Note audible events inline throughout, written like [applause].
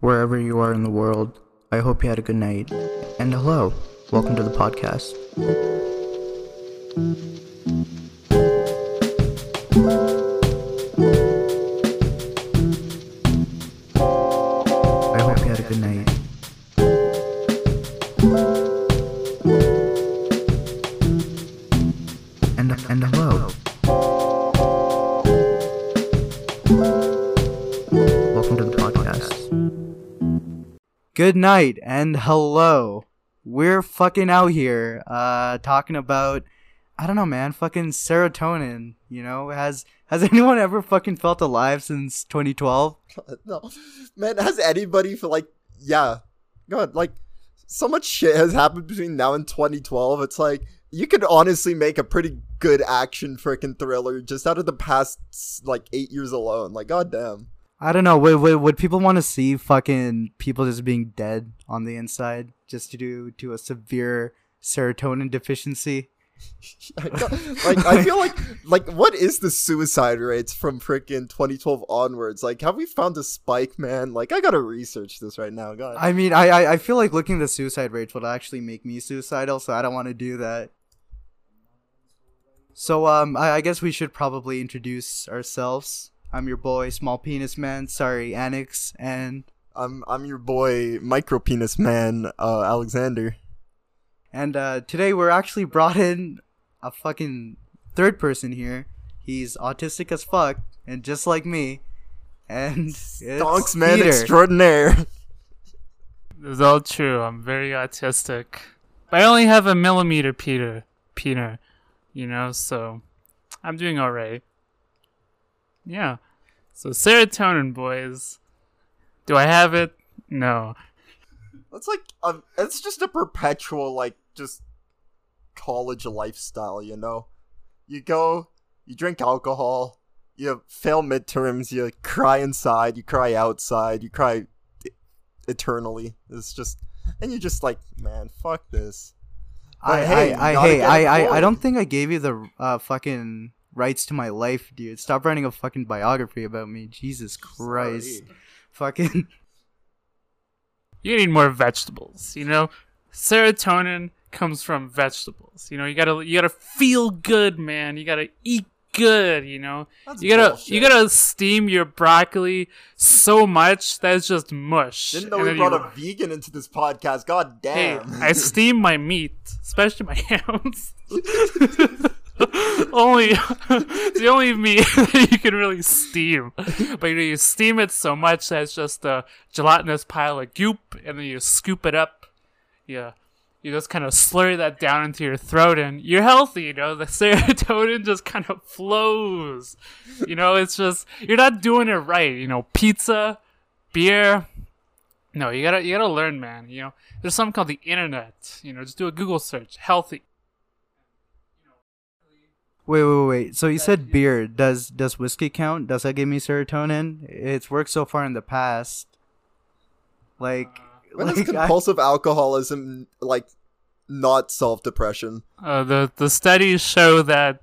wherever you are in the world. I hope you had a good night. And hello, welcome to the podcast. Night and hello. We're fucking out here uh talking about I don't know man, fucking serotonin, you know? Has has [laughs] anyone ever fucking felt alive since 2012? [laughs] no, man, has anybody for like, yeah, God, like, so much shit has happened between now and 2012. It's like you could honestly make a pretty good action freaking thriller just out of the past like eight years alone. Like, goddamn. I don't know. Would, would, would people want to see fucking people just being dead on the inside just to do to a severe serotonin deficiency? [laughs] like I feel like like what is the suicide rates from freaking 2012 onwards? Like have we found a spike, man? Like I gotta research this right now. God. I mean, I I, I feel like looking at the suicide rates would actually make me suicidal, so I don't want to do that. So um, I, I guess we should probably introduce ourselves. I'm your boy, Small Penis Man. Sorry, Annex, and I'm I'm your boy, Micro Penis Man, uh, Alexander. And uh, today we're actually brought in a fucking third person here. He's autistic as fuck, and just like me. And Donks man extraordinaire. [laughs] It's all true. I'm very autistic. But I only have a millimeter Peter Peter, you know, so I'm doing alright. Yeah. So serotonin boys. Do I have it? No. That's like um, it's just a perpetual like just college lifestyle, you know. You go, you drink alcohol, you fail midterms, you cry inside, you cry outside, you cry eternally. It's just, and you're just like, man, fuck this. But I, hey, I, I, hey, I, I, I don't think I gave you the uh, fucking rights to my life, dude. Stop writing a fucking biography about me. Jesus Christ. Sorry. Fucking. [laughs] You need more vegetables, you know? Serotonin comes from vegetables. You know, you gotta you gotta feel good, man. You gotta eat good, you know. That's you gotta bullshit. you gotta steam your broccoli so much that it's just much. Didn't know we brought you... a vegan into this podcast. God damn. Hey, I [laughs] steam my meat, especially my [laughs] hams. Only [laughs] the only meat [laughs] you can really steam. But you know, you steam it so much that it's just a gelatinous pile of goop, and then you scoop it up. Yeah, you just kind of slurry that down into your throat, and you're healthy. You know, the [laughs] serotonin just kind of flows. You know, it's just you're not doing it right. You know, pizza, beer. No, you gotta you gotta learn, man. You know, there's something called the internet. You know, just do a Google search. Healthy Wait, wait, wait. So you said beer. Does does whiskey count? Does that give me serotonin? It's worked so far in the past. Like, when [laughs] like compulsive I, alcoholism like not solve depression? Uh, the the studies show that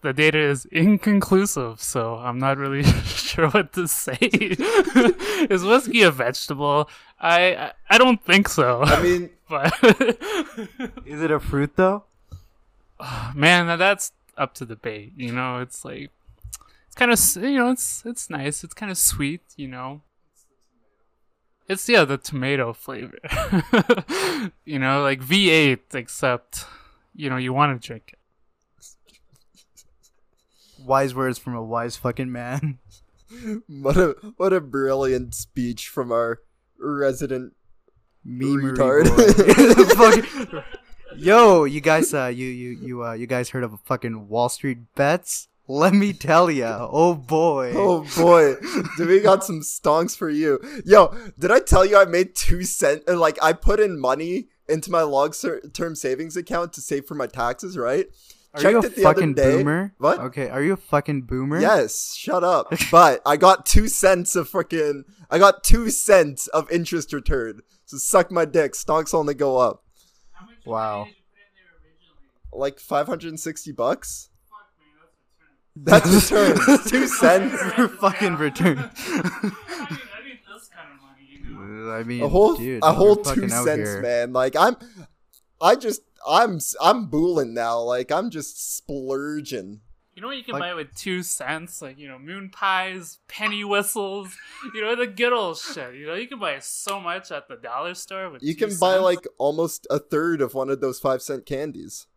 the data is inconclusive, so I'm not really [laughs] sure what to say. [laughs] is whiskey a vegetable? I, I I don't think so. I mean, but is it a fruit though? [sighs] Man, that's up to the bait. You know, it's like it's kind of you know it's it's nice. It's kind of sweet. You know, it's yeah the tomato flavor. [laughs] you know, like V8, except you know you want to drink it. Wise words from a wise fucking man. [laughs] what a what a brilliant speech from our resident meme retard. [laughs] Yo, you guys, uh, you you you uh, you guys heard of fucking Wall Street bets? Let me tell ya. Oh boy. [laughs] Oh boy. Did we got some stonks for you? Yo, did I tell you I made two cent? Uh, like I put in money into my long term savings account to save for my taxes, right? Are Checked you a fucking boomer? What? Okay, are you a fucking boomer? Yes, shut up. [laughs] but I got two cents of freaking. I got two cents of interest return. So suck my dick. Stonks only go up. Wow. Like 560 bucks? Fuck me, that's return. [laughs] Two cents. for [laughs] fucking return. I mean, a whole dude, a whole two cents, here. man. Like I'm, I just I'm I'm booling now. Like I'm just splurging. You know what you can Like- buy with two cents? Like, you know, moon pies, penny whistles, you know, the good old shit. You know, you can buy so much at the dollar store with You two can buy like almost a third of one of those five cent candies. [laughs]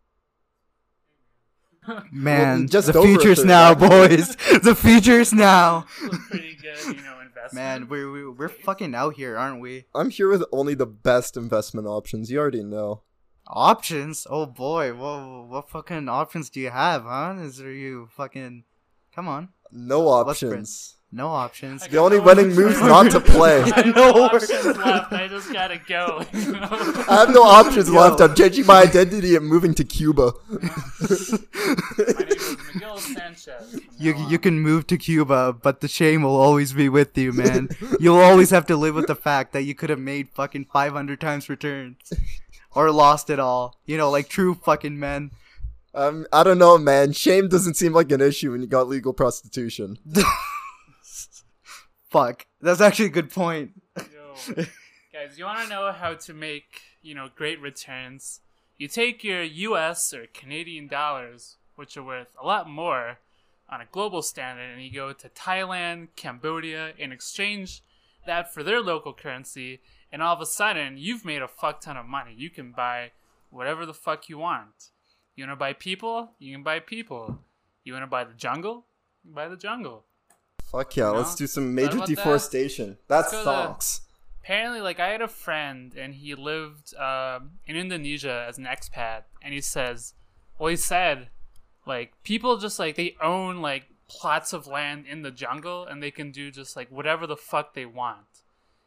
[laughs] Man, just the over a future's now, boys. [laughs] the future's now. Pretty good, you know, investment. Man, we're we're, we're fucking out here, aren't we? I'm here with only the best investment options. You already know. Options? Oh boy, what what fucking options do you have, huh? Is there you fucking? Come on, No options. no options. The only No winning options. move's not to [laughs] play. I have No no options left. I just gotta go. you know? I have no options Yo. left. I'm changing my identity and moving to Cuba. [laughs] [laughs] My name is Miguel Sanchez. You now you can move to Cuba, but the shame will always be with you, man. You'll always have to live with the fact that you could have made fucking 500 times returns. Or lost it all. You know, like true fucking men. Um, I don't know, man. Shame doesn't seem like an issue when you got legal prostitution. [laughs] Fuck. That's actually a good point. Yo, guys, you want to know how to make you know great returns? You take your U.S. or Canadian dollars, which are worth a lot more on a global standard, and you go to Thailand, Cambodia, and exchange that for their local currency, and all of a sudden you've made a fuck ton of money. You can buy whatever the fuck you want. You want to buy people? You can buy people. You want to buy the jungle? You can buy the jungle. Fuck yeah, You let's do some major that? deforestation. That to- sucks. apparently like i had a friend and he lived um, in indonesia as an expat and he says well he said like people just like they own like plots of land in the jungle and they can do just like whatever the fuck they want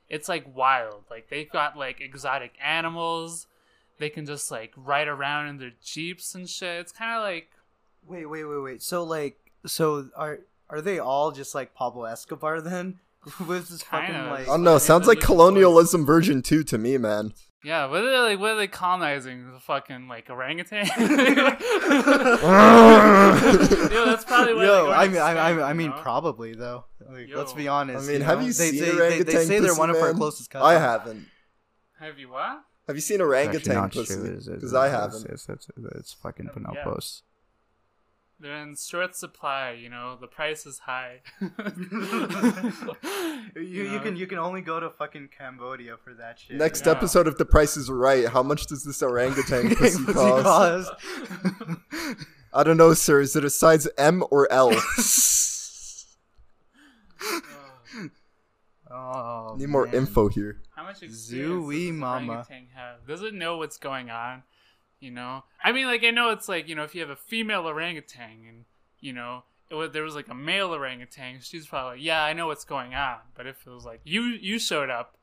it's like wild like they've got like exotic animals they can just like ride around in their jeeps and shit it's kind of like Wait, wait, wait, wait. So like, so are are they all just like Pablo Escobar then? [laughs] With this fucking Kinda. like. I don't know. Sounds like just colonialism version two to me, man. Yeah what are they like what are they colonizing the fucking like orangutan [laughs] [laughs] Yo, that's probably where Yo, they're I mean, I, I, extinct, I mean, you know? probably though. Like, let's be honest. I mean, you have know? you seen they, orangutan they, they say they're pussy, one of our closest cousins. I haven't. Have you what? Have you seen orangutan not pussy? Because I haven't. It's, it's, it's, it's fucking Oh, yeah. Pinopos. They're in short supply. You know, the price is high. [laughs] You, you can you can only go to fucking Cambodia for that shit. Next Yeah. episode of The Price is Right. How much does this orangutan [laughs] pussy Pussy cost? cost. [laughs] I don't know, sir. Is it a size M or L? oh, Need more man. info here. How much experience Zooey does mama. orangutan have? Does it know what's going on? You know, I mean, like I know it's like you know if you have a female orangutan and you know was, there was like a male orangutan, she's probably like, yeah, I know what's going on. But if it was like you you showed up,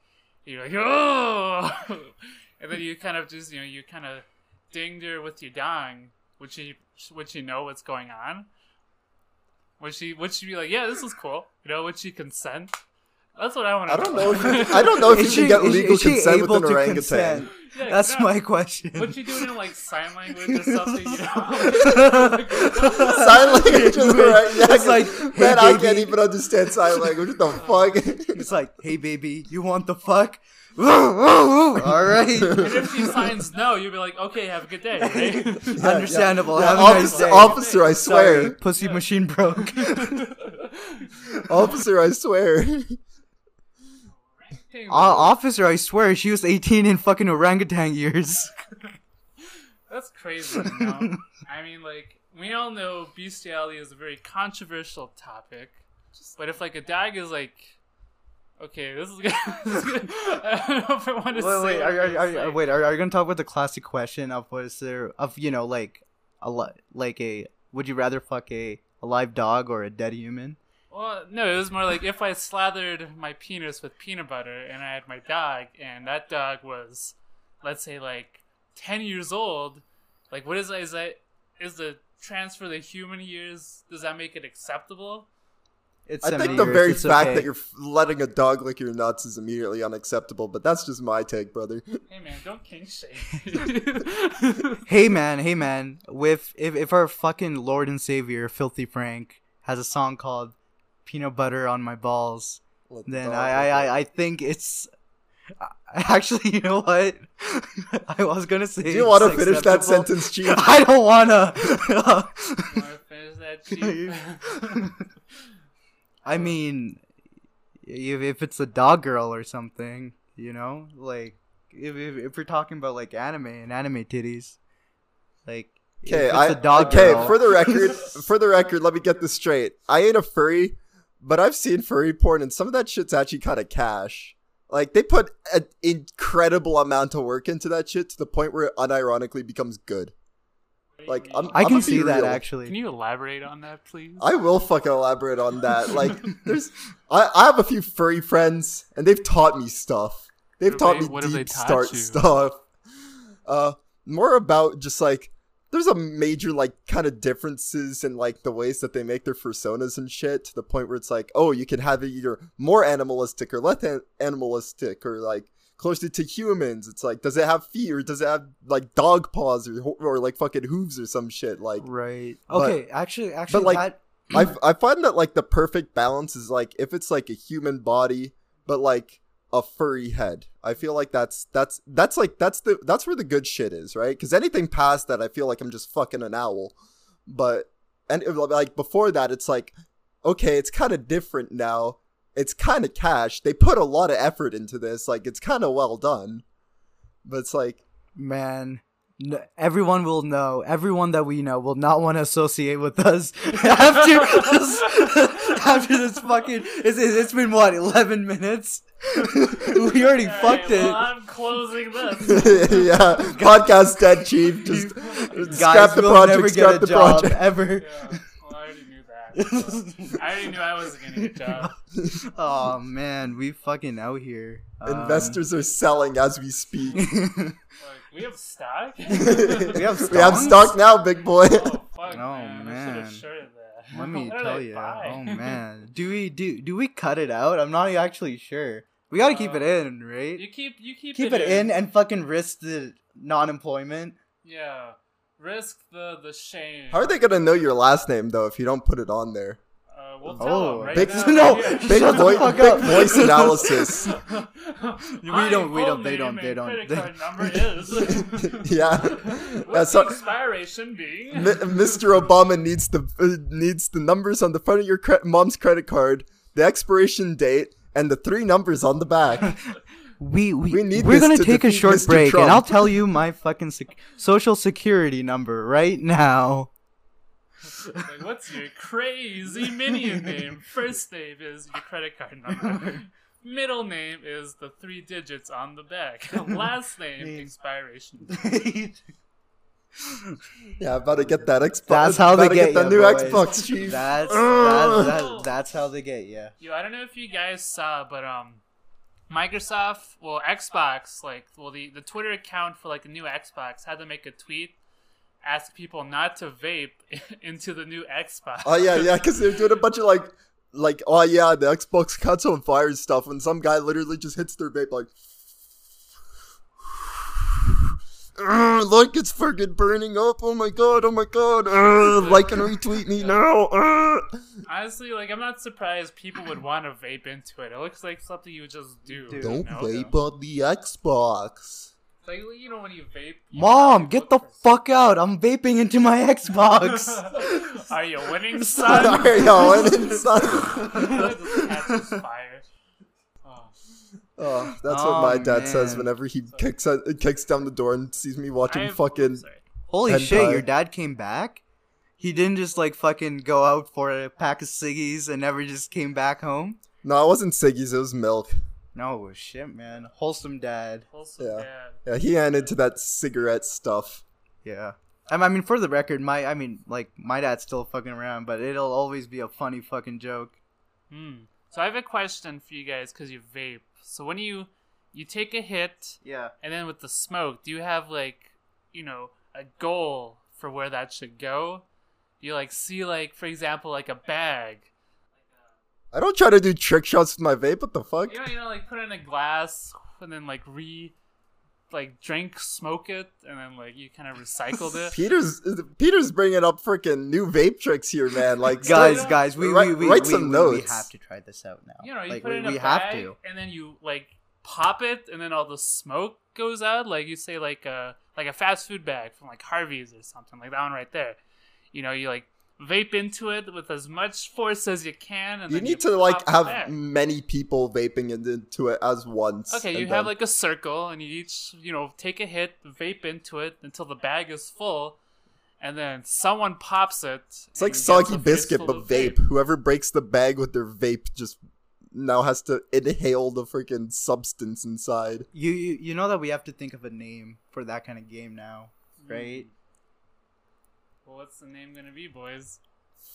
you're like oh, [laughs] and then you kind of just you know you kind of dinged her with your dong, would she would she know what's going on? Would she would she be like, yeah, this is cool? You know, would she consent? That's what I want to. I don't know if you, I don't know if you she- can get is she- legal is she consent with an orangutan. consent? Yeah, That's no. my question. What you doing in like sign language or something? You know? [laughs] sign language is right. Yeah, It's like, man, hey, I can't even understand sign language. What the fuck? It's like, hey baby, you want the fuck? [laughs] All right. and if she signs no, you'd be like, okay, have a good day. Right? [laughs] Understandable. Yeah, Have a nice officer, day. officer, I Sorry, swear. pussy machine broke. Officer, I swear. Uh, officer, I swear, she was 18 in fucking orangutan years. [laughs] That's crazy. You know? I mean, like we all know bestiality is a very controversial topic, but if like a dog is like. Okay, this is good. [laughs] This is good. I don't know if I want to wait, say. wait, are, are, are, say. wait, are, are you gonna talk about the classic question of was there of you know like a li- like a would you rather fuck a, a live dog or a dead human? Well, no, it was more like if I slathered my penis with peanut butter and I had my dog, and that dog was, let's say, like ten years old. Like, what is that? Is that is the transfer the human years? Does that make it acceptable? It's I think the years, very fact okay. that you're letting a dog lick your nuts is immediately unacceptable, but that's just my take, brother. [laughs] Hey man, don't king shame. [laughs] [laughs] Hey man, hey man, with if if our fucking Lord and Savior Filthy Frank has a song called "Peanut Butter on My Balls," Let the then dog I I. I I think it's [laughs] Actually, you know what? [laughs] I was gonna say. Do you want to it's finish that sentence, Chief? [laughs] I don't wanna. Wanna finish that, Chief? I mean, if, if it's a dog girl or something, you know, like if, if if we're talking about like anime and anime titties, like Okay, it's I a dog okay. girl- For the record, for the record, let me get this straight. I ain't a furry, but I've seen furry porn, and some of that shit's actually kind of cash. Like they put an incredible amount of work into that shit to the point where it unironically becomes good. Like I'm, I I'm can see that real. actually. Can you elaborate on that, please? I will fucking elaborate on that. [laughs] Like, there's, I, I have a few furry friends, and they've taught me stuff. They've What taught have me what have they deep taught start you? stuff. Uh, more about just like there's a major like kind of differences in like the ways that they make their personas and shit to the point where it's like, oh, you can have it either more animalistic or less an- animalistic or like closer to humans. It's like, does it have feet or does it have like dog paws or or like fucking hooves or some shit? Like, Right. But- Okay. actually, actually, like, that I I find that like the perfect balance is like if it's like a human body, but like a furry head. I feel like that's that's that's like that's the that's where the good shit is, right? Because anything past that, I feel like I'm just fucking an owl. But and uh, like before that, it's like okay, it's kind of different now. It's kind of cash. They put a lot of effort into this. Like it's kind of well done. But it's like man. everyone will know. Everyone that we know will not want to associate with us [laughs] after this, [laughs] after this fucking. It's, it's been what eleven minutes. We already fucked it. I'm closing this. [laughs] yeah, podcast dead, chief. Just Guys, scrap the we'll project. never Scrap get the job project. ever. Yeah, well, I already knew that. [laughs] I already knew I wasn't gonna get a job. [laughs] oh man, we fucking out here. Um, Investors are selling as we speak. Like, we have stock. we have we have stock now, big boy. Oh fuck, Oh, man! I should man. have shorted that. Let me What tell you. buy? Oh [laughs] man, do we do do we cut it out? I'm not actually sure. We gotta keep it Uh, in, right? You keep you keep, Keep it in and fucking risk the non-employment. Yeah, risk the the shame. How are they gonna know your last name though if you don't put it on there? Uh, we'll tell Oh, them right Big now. [laughs] no, [laughs] Yeah. big, Shut the voi- fuck big voice [laughs] analysis. We don't- we don't- they don't- name they don't- Credit they- card number is. yeah, What's That's the expiration being? Mr. Obama needs the uh, needs the numbers on the front of your cre- mom's credit card, the expiration date, and the three numbers on the back. We we, We need we're gonna to take a short Mr. break, Trump. and I'll tell you my fucking sec- social security number right now. [laughs] like, what's your crazy minion name? First name is your credit card number. [laughs] Middle name is the three digits on the back. [laughs] Last name expiration. Yeah, about to get that Xbox. That's how they to get the ya, new boys. Xbox, chief. That's Ugh. that's, that, that's how they get you. Yo, I don't know if you guys saw, but um, Microsoft, well, Xbox, like, well, the the Twitter account for like the new Xbox had to make a tweet ask people not to vape [laughs] into the new Xbox. Oh yeah, yeah, because they're doing a bunch of like, like, oh yeah, the Xbox cuts on fire and stuff, and some guy literally just hits their vape like, "Ugh, look, it's freaking burning up! Oh my god! Oh my god! Ugh, like and retweet me [laughs] now! Ugh." Honestly, like, I'm not surprised people would want to vape into it. It looks like something you would just do. Dude. Don't you know? vape on the Xbox. Like, you know, when you vape. you Mom, get the for- fuck out! I'm vaping into my Xbox. [laughs] Are you winning, [laughs] son? There you go, and son. It just fire. Oh. Oh, that's Oh, what my oh, dad says whenever he kicks out, kicks down the door and sees me watching I've- fucking. sorry. Holy Hentai. shit, your dad came back? He didn't just like fucking go out for a pack of ciggies and never just came back home? No, it wasn't ciggies. It was milk. No shit, man. Wholesome dad. Wholesome Yeah. dad. Yeah, he ain't to that cigarette stuff. Yeah. I I mean, for the record, my I mean, like my dad's still fucking around, but it'll always be a funny fucking joke. Hmm. So I have a question for you guys because you vape. So when you you take a hit Yeah. and then with the smoke, do you have like you know a goal for where that should go? Do you like see like for example like a bag? I don't try to do trick shots with my vape. What the fuck? You know, you know, like put it in a glass and then like re like drink, smoke it, and then like you kind of recycled it. [laughs] Peter's Peter's bringing up freaking new vape tricks here, man. Like [laughs] Guys, start- guys, we write- we, we, write we, some we, we have to try this out now. You know, you like put we, it in a we bag have to. and then you like pop it and then all the smoke goes out. Like you say, like a like a fast food bag from like Harvey's or something like that one right there. You know, you like vape into it with as much force as you can, and You then need to like have back. many people vaping into it as once. Okay, you and have then- like a circle, and you each, you know, take a hit, vape into it until the bag is full, and then someone pops it. It's like and soggy biscuit, but of vape. Whoever breaks the bag with their vape just now has to inhale the freaking substance inside. You, you you know that we have to think of a name for that kind of game now, right? Well, what's the name gonna be, boys?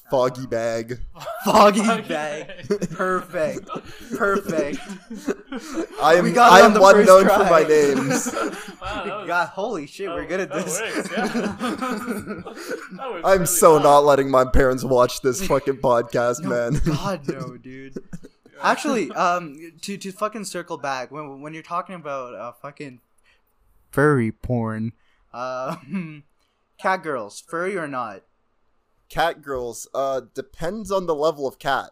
Foggy bag. [laughs] Foggy Foggy bag. bag. Perfect. Perfect. [laughs] I am We I am the one first known try. for my [laughs] names. Wow, was, God, holy shit, we're good at that this. works, yeah. That I'm really so well. not letting my parents watch this fucking podcast, man. God no, dude. Actually, um, to to fucking circle back when when you're talking about uh fucking furry porn, uh, cat girls, furry or not? cat girls, uh, depends on the level of cat.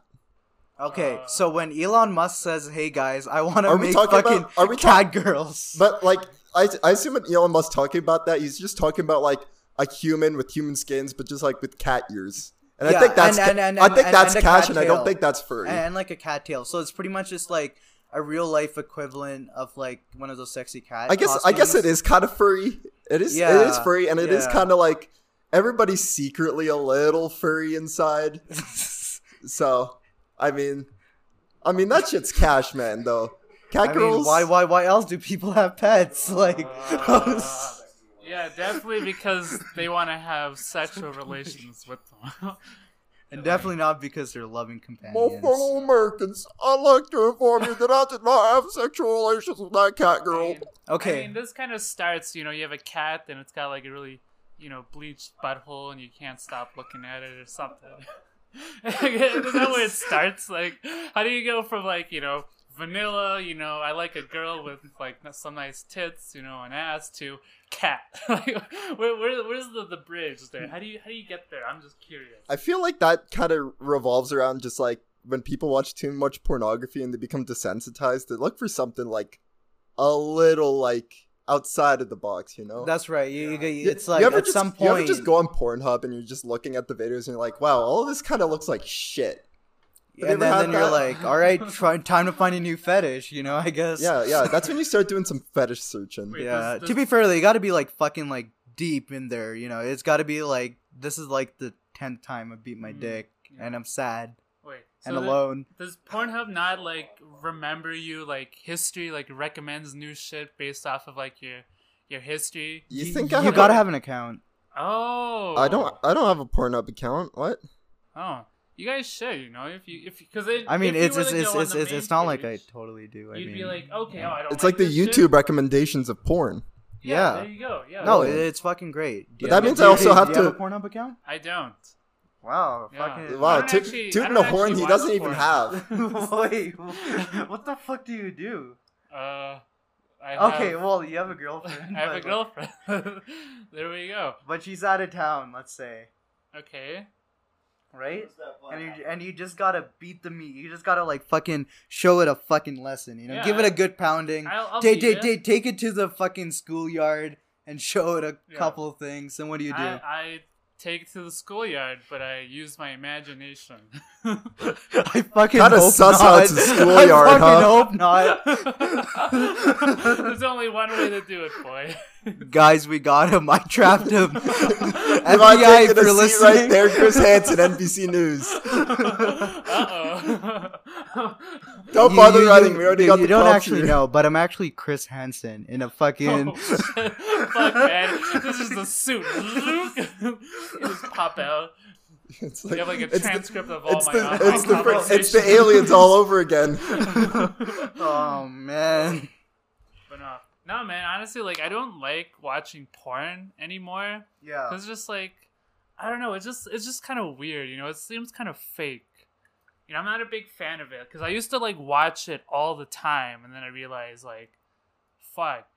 Okay, Uh, so when Elon Musk says, "Hey guys, I want to Are we make talking fucking about- are we cat girls," But like, I, I assume when Elon Musk talking about that, he's just talking about like a human with human skins, but just like with cat ears. And Yeah, I think that's and- and- and- I think and- that's and a cash, cat and I don't think that's furry. and like a cat tail, so it's pretty much just like a real life equivalent of like one of those sexy cat. I guess I guess it is kind of furry. It is it is furry, and it is yeah. kind of like everybody's secretly a little furry inside. [laughs] So, I mean, I mean that shit's cash, man. Though, cat I girls. mean, why why why else do people have pets? [laughs] Like, Uh, [laughs] yeah, definitely because they want to have sexual relations with them. And definitely not because they're loving My companions. fellow Americans, I'd like to inform you that I did not have sexual relations with that cat girl. I mean, Okay. I mean, this kind of starts, you know, you have a cat and it's got like a really, you know, bleached butthole and you can't stop looking at it or something. Is that where it starts? Like, how do you go from like, you know, vanilla, you know, I like a girl with like some nice tits, you know, an ass to cat? [laughs] like, where, where, where's the, the bridge there? How do you how do you get there? I'm just curious. I feel like that kind of revolves around just like when people watch too much pornography and they become desensitized, they look for something like a little like outside of the box, you know? That's right. You, you, You- it's you like ever at just- some point You ever just go on Pornhub and you're just looking at the videos and you're like, wow, all of this kind of looks like shit. Have and then, then you're like, all right, [laughs] try, time to find a new fetish. You know, I guess. Yeah, yeah. That's when you start doing some [laughs] fetish searching. Wait, Yeah. does- To be fair, they got to be like fucking like deep in there. You know, it's got to be like this is like the tenth time I beat my Mhm. dick, Yeah. and I'm sad Wait, and so the- alone. Does Pornhub not like remember you like history, like recommends new shit based off of like your your history? You Y- think I you gotta a- have an account? Oh, I don't. I don't have a Pornhub account. What? Oh, you guys should, you know, if you if because I mean, it's it's it's it's, it's, it's not like I totally do. I You'd mean, be like, okay, oh, I don't. It's like the this shit. YouTube recommendations of porn. Yeah, Yeah. there you go. Yeah. no, Yeah. it's fucking great. But that means do I you- also do have you have to- a Pornhub account? I don't. Wow, Yeah. fucking Wow, I toot- actually- I tooting a horn he doesn't even have. [laughs] [laughs] Wait, what the fuck do you do? Uh, I Okay, well, you have a girlfriend. [laughs] I have a girlfriend. there we go. but she's out of town. Let's say, Okay. Right? And you and you just gotta beat the meat. You just gotta like fucking show it a fucking lesson. You know, Yeah, give it a good pounding. I'll, I'll Take take it. take take it to the fucking schoolyard and show it a Yeah. couple of things. And what do you do? I, I take it to the schoolyard, but I use my imagination. [laughs] I fucking Kinda hope sus not. how it's a schoolyard, I fucking huh? hope not. There's only one way to do it, boy. Guys, we got him. I trapped him. [laughs] Am I FBI, taking if a you're seat right listening. there, Chris Hansen, NBC News. Uh oh. Don't You- bother you- writing. you- We already you, got you the don't props actually here. know, but I'm actually Chris Hansen in a fucking. Oh. Fuck, man. This is the suit. you [laughs] just pop out. [laughs] It's You have like a it's the- of all It's my the, it's, the, fr- it's the aliens all over again. [laughs] [laughs] oh man. But no, no, man. Honestly, like I don't like watching porn anymore. Yeah. it's just like I don't know, it's just it's just kind of weird, you know. It seems kind of fake. You know, I'm not a big fan of it because I used to like watch it all the time, and then I realized like, fuck,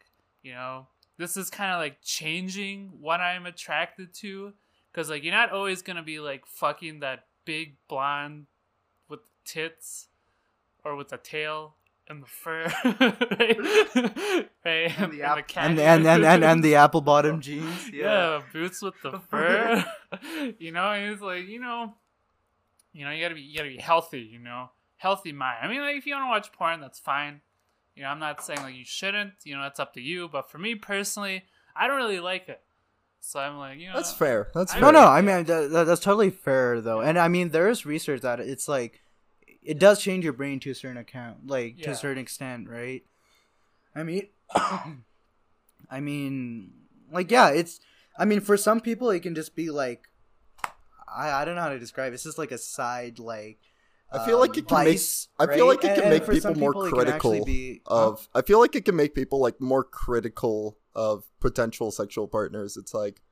you know, this is kind of like changing what I'm attracted to. Cause like you're not always gonna be like fucking that big blonde with tits or with a tail. and the fur, [laughs] right? [laughs] right? And the, and app- the and, and, and, and, and the apple bottom [laughs] jeans. yeah. boots with the fur. you know, and it's like you know, you know, you gotta be you gotta be healthy. You know, healthy mind. I mean, like if you want to watch porn, that's fine. You know, I'm not saying like you shouldn't. You know, it's up to you. But for me personally, I don't really like it. So I'm like, you know, That's fair. That's I fair. No, no. I mean, that, that- that's totally fair though, and I mean, there is research that it's like it does change your brain to a certain account, like to a certain extent, right? I mean, [coughs] I mean, like yeah, it's. I mean, for some people, it can just be like, I I don't know how to describe. it. It's just like a side like. I feel like um, it can make- vice, I feel right? like it can and make for some people more it can actually critical be- Of I feel like it can make people like more critical of potential sexual partners. It's like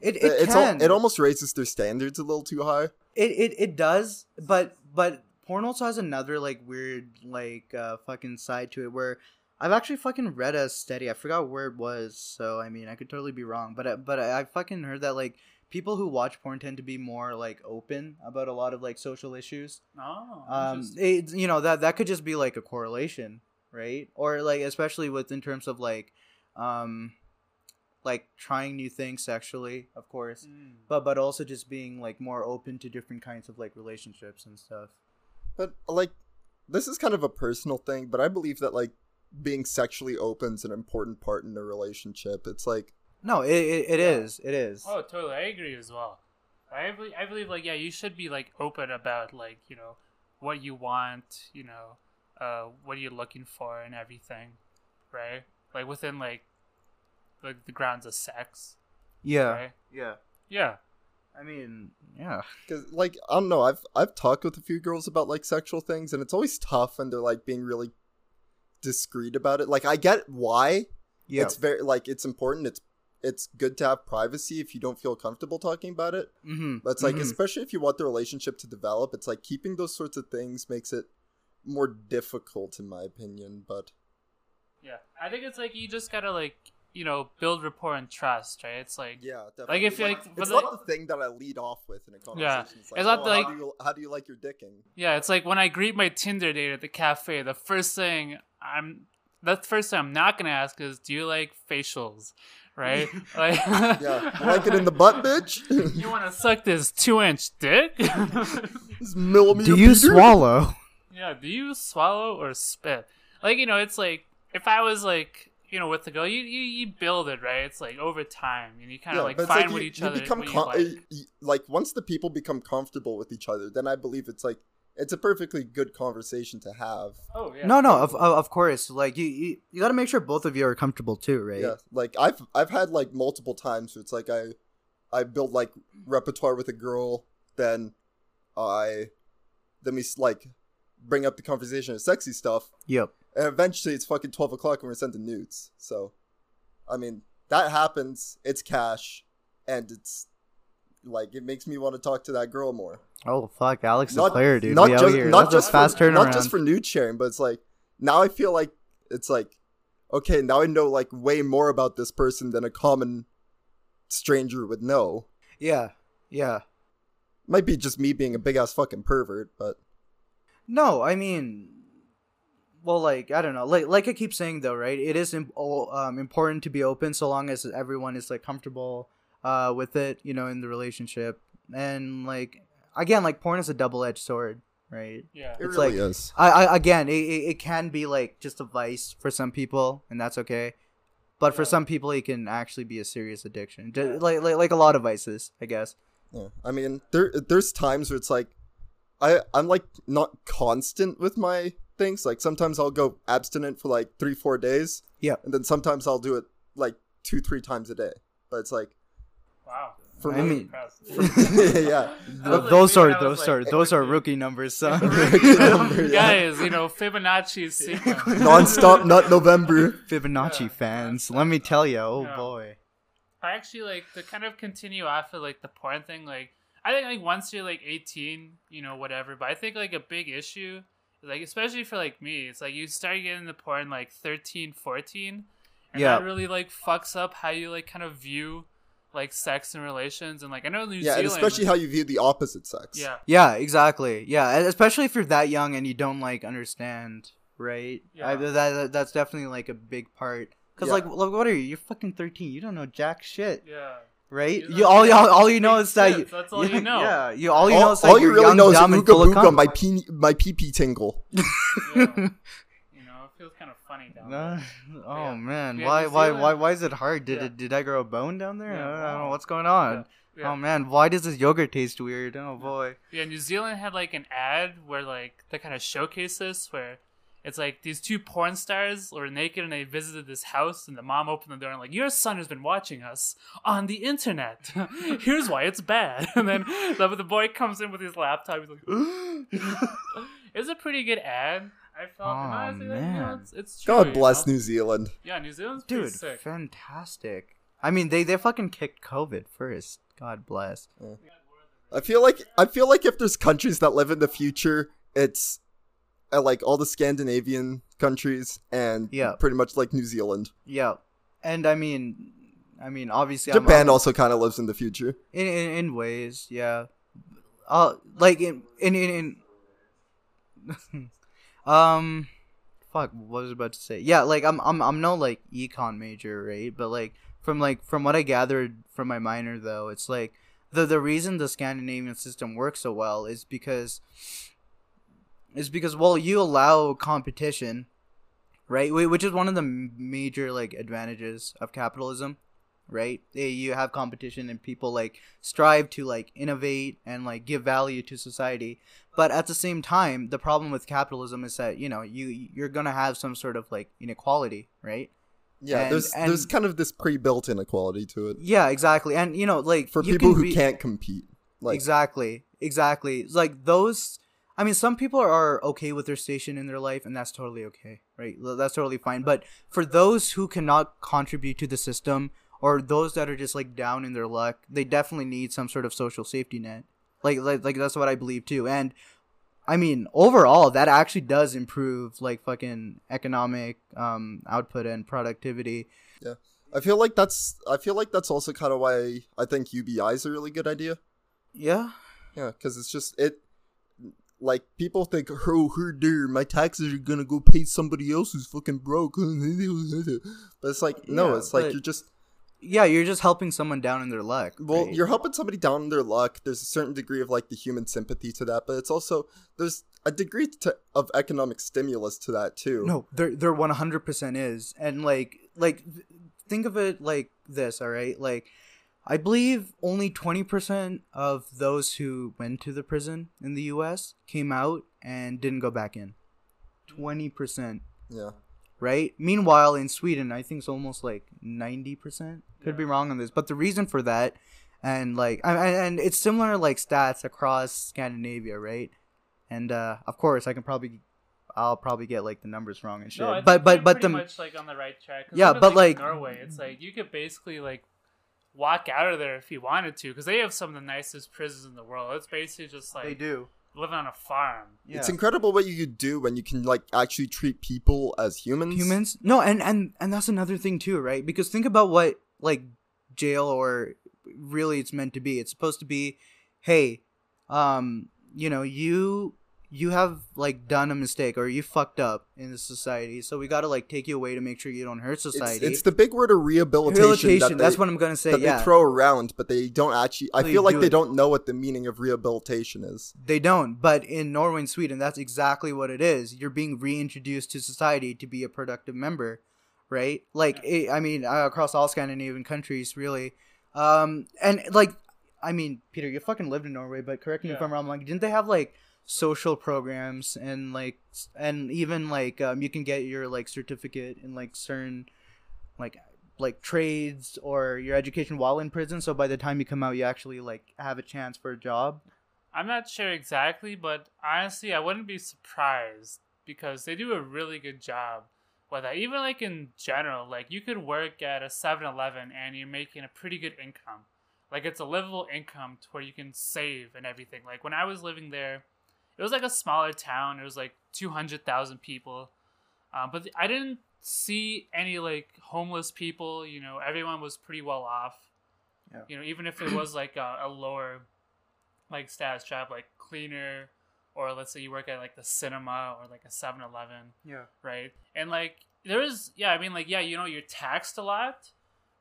it, it it's al- can. it almost raises their standards a little too high. It it it does, but but porn also has another like weird like uh fucking side to it where I've actually fucking read a study. I forgot where it was, so I mean I could totally be wrong, but I- but I, I fucking heard that like people who watch porn tend to be more like open about a lot of like social issues. Oh, Um, it, you know that that could just be like a correlation, right? Or like especially with in terms of like, um, like trying new things sexually, of course Mm. but but also just being like more open to different kinds of like relationships and stuff. But like this is kind of a personal thing, but I believe that like being sexually open is an important part in a relationship. It's like No, it it, it is it is. Oh, totally. I agree as well. I believe, I believe, like, yeah, you should be like open about like, you know, what you want, you know, uh, what are you're looking for and everything, right? Like within like, like the grounds of sex, yeah, right? yeah. Yeah. I mean, yeah. Cause like I don't know, I've I've talked with a few girls about like sexual things, and it's always tough, and they're like being really discreet about it. Like I get why Yeah. it's very like it's important. It's it's good to have privacy if you don't feel comfortable talking about it. mm-hmm. But it's like especially if you want the relationship to develop, it's like keeping those sorts of things makes it more difficult, in my opinion. But Yeah. I think it's like you just gotta like, you know, build rapport and trust, right? It's like, yeah, definitely. Like, if, like, it's not the- the thing that I lead off with in a conversation. Yeah. It's, like, It's not oh, like- how, do you, how do you like your dicking? Yeah, it's like when I greet my Tinder date at the cafe, the first thing I'm the first thing I'm not gonna ask is, do you like facials? Right? [laughs] Like Yeah, you [laughs] like it in the butt, bitch. [laughs] You wanna suck this two inch dick? This millimeter Do you Peter? swallow? yeah, do you swallow or spit? Like, you know, it's like if I was like you know, with the girl, you, you you build it, right? It's like over time, and you kind of like but it's find you- with each you other. Become what you com- like. y- like once the people become comfortable with each other, then I believe it's like it's a perfectly good conversation to have. Oh yeah. No, no, of, of of course. Like you, you, you got to make sure both of you are comfortable too, right? Yeah, like I've I've had like multiple times where it's like I I build like repertoire with a girl, then I then we like bring up the conversation of sexy stuff, Yep. And eventually it's fucking twelve o'clock and we're sending nudes. So, I mean that happens. It's cash, and it's like it makes me want to talk to that girl more. Oh fuck, Alex Not- the player, dude. not we just- here. not just fast for, turnaround. Not just for nude sharing, but it's like now I feel like it's like okay, now I know like way more about this person than a common stranger would know. yeah, yeah. Might be just me being a big ass fucking pervert, but No, I mean, well, like I don't know, like like I keep saying though, right? It is im- o- um, important to be open so long as everyone is like comfortable uh, with it, you know, in the relationship, and like again, like porn is a double edged sword, right? Yeah. it It's really like- is. I, I again, it, it, it can be like just a vice for some people, and that's okay. But for some people, it can actually be a serious addiction, Ju- like, like like a lot of vices, I guess. Yeah. I mean, there there's times where it's like I I'm like not constant with my things. Like sometimes I'll go abstinent for like three four days. Yeah. And then sometimes I'll do it like two three times a day. But it's like Wow. for I me, mean- [laughs] yeah. [laughs] Like, those maybe are those like, are those are rookie. [laughs] rookie numbers, son. Number, yeah. Guys, you know Fibonacci's sequence. Non-stop nut November. Fibonacci Yeah. fans, let me tell you, oh Yeah. boy. I actually like to kind of continue off of like the porn thing. Like I think like once you're like 18, you know, whatever. But I think like a big issue, like especially for like me, it's like you start getting into porn like 13, 14, and Yeah. that really like fucks up how you like kind of view like sex and relations. And like I know New Yeah, and Zealand, especially how you view the opposite sex. yeah, Yeah, exactly. Yeah, especially if you're that young and you don't like understand right? Yeah. I, that, that that's definitely like a big part. Cause Yeah. like, look, what are you? You're fucking thirteen. You don't know jack shit, Yeah. Right? You're you all big- all, all you know is that you, that's all you [laughs] know. Yeah, you all you all know is that all you really young, know is dumb, and ooga full of booga, cum. my pee my pee pee tingle. [laughs] Yeah. you know, it feels kind of funny down Uh, there. oh Yeah. man, Yeah, why why why why is it hard? Did Yeah. it did I grow a bone down there? Yeah, I, don't, I don't know what's going on. Yeah. Oh man, why does this yogurt taste weird? Oh boy. Yeah, New Zealand had like an ad where like they kind of showcase this where it's like these two porn stars were naked and they visited this house and the mom opened the door and like your son has been watching us on the internet. [laughs] Here's why it's bad. [laughs] And then the, the boy comes in with his laptop. He's like, [gasps] it's a pretty good ad. I felt Oh, honestly, like, you know, it's, it's true. God you bless know? New Zealand. Yeah, New Zealand's pretty Dude, sick. fantastic. I mean, they they fucking kicked COVID first. God bless. I feel like I feel like if there's countries that live in the future, it's uh, like all the Scandinavian countries and Yeah. pretty much like New Zealand. Yeah, and I mean, I mean, obviously, Japan I'm- also kind of lives in the future. in, in in ways, yeah. Uh, like in in in, in [laughs] um, fuck, what was I about to say? Yeah, like I'm I'm I'm no like econ major, right? But like from like from what I gathered from my minor though, it's like the the reason the Scandinavian system works so well is because is because well you allow competition, right? Which is one of the major like advantages of capitalism right? Eh, you have competition and people like strive to like innovate and like give value to society. But at the same time the problem with capitalism is that you know you you're gonna have some sort of like inequality right? Yeah, And- there's and- there's kind of this pre-built inequality to it. Yeah exactly. And you know like for people can who be- can't compete. Like exactly exactly. Like those i mean some people are okay with their station in their life and that's totally okay right? That's totally fine. But for those who cannot contribute to the system or those that are just like down in their luck they definitely need some sort of social safety net. Like like, like that's what i believe too. And i mean overall that actually does improve like fucking economic um output and productivity. Yeah, I feel like that's I feel like that's also kind of why I think UBI is a really good idea. yeah. Yeah, because it's just it. Like people think, oh, her dear, my taxes are gonna go pay somebody else who's fucking broke. [laughs] but it's like no, Yeah, it's like you're just yeah you're just helping someone down in their luck well, right? you're helping somebody down in their luck. There's a certain degree of like the human sympathy to that, but it's also there's a degree to, of economic stimulus to that too. No, there there one hundred percent is, and like like think of it like this, all right? Like, I believe only twenty percent of those who went to the prison in the U.S. came out and didn't go back in. Twenty percent, Yeah, right? Meanwhile, in Sweden, I think it's almost like ninety percent. Could be wrong on this, but the reason for that, and like, I- I- and it's similar like stats across Scandinavia, right? And uh, of course, I can probably. I'll probably get like the numbers wrong and shit. No, I think but but but the much like on the right track. 'Cause Yeah, but, in like- Norway, it's like you could basically like walk out of there if you wanted to, because they have some of the nicest prisons in the world. It's basically just like they do. living on a farm. Yeah. it's incredible what you could do when you can like actually treat people as humans. humans. No, and and and that's another thing too, right? Because think about what like jail or really it's meant to be. It's supposed to be, hey, um, you know, you you have like done a mistake or you fucked up in the society, so we got to like take you away to make sure you don't hurt society. it's the big word of rehabilitation. rehabilitation. that that's what I'm gonna say. that Yeah, they throw around, but they don't actually. I They feel like do they it. don't know what the meaning of rehabilitation is. They don't, but in Norway and Sweden, that's exactly what it is. You're being reintroduced to society to be a productive member, right? Like, it, I mean, uh, across all Scandinavian countries, really. Um, and like, I mean, Peter, you fucking lived in Norway, but correct me if I'm wrong. Like, didn't they have like social programs and like, and even like, um, you can get your like certificate in like certain, like, like trades or your education while in prison. So by the time you come out, you actually like have a chance for a job. I'm not sure exactly, but honestly, I wouldn't be surprised because they do a really good job with that. Even like in general, like you could work at a 7-Eleven and you're making a pretty good income. Like it's a livable income to where you can save and everything. Like when I was living there, it was like a smaller town. It was like 200,000 people. Um, but I didn't see any like homeless people. You know, everyone was pretty well off. Yeah. You know, even if it was [clears throat] like a, a lower like status job, like cleaner or let's say you work at like the cinema or like a 7-Eleven, Yeah. right? And like there is yeah, I mean like yeah, you know, you're taxed a lot,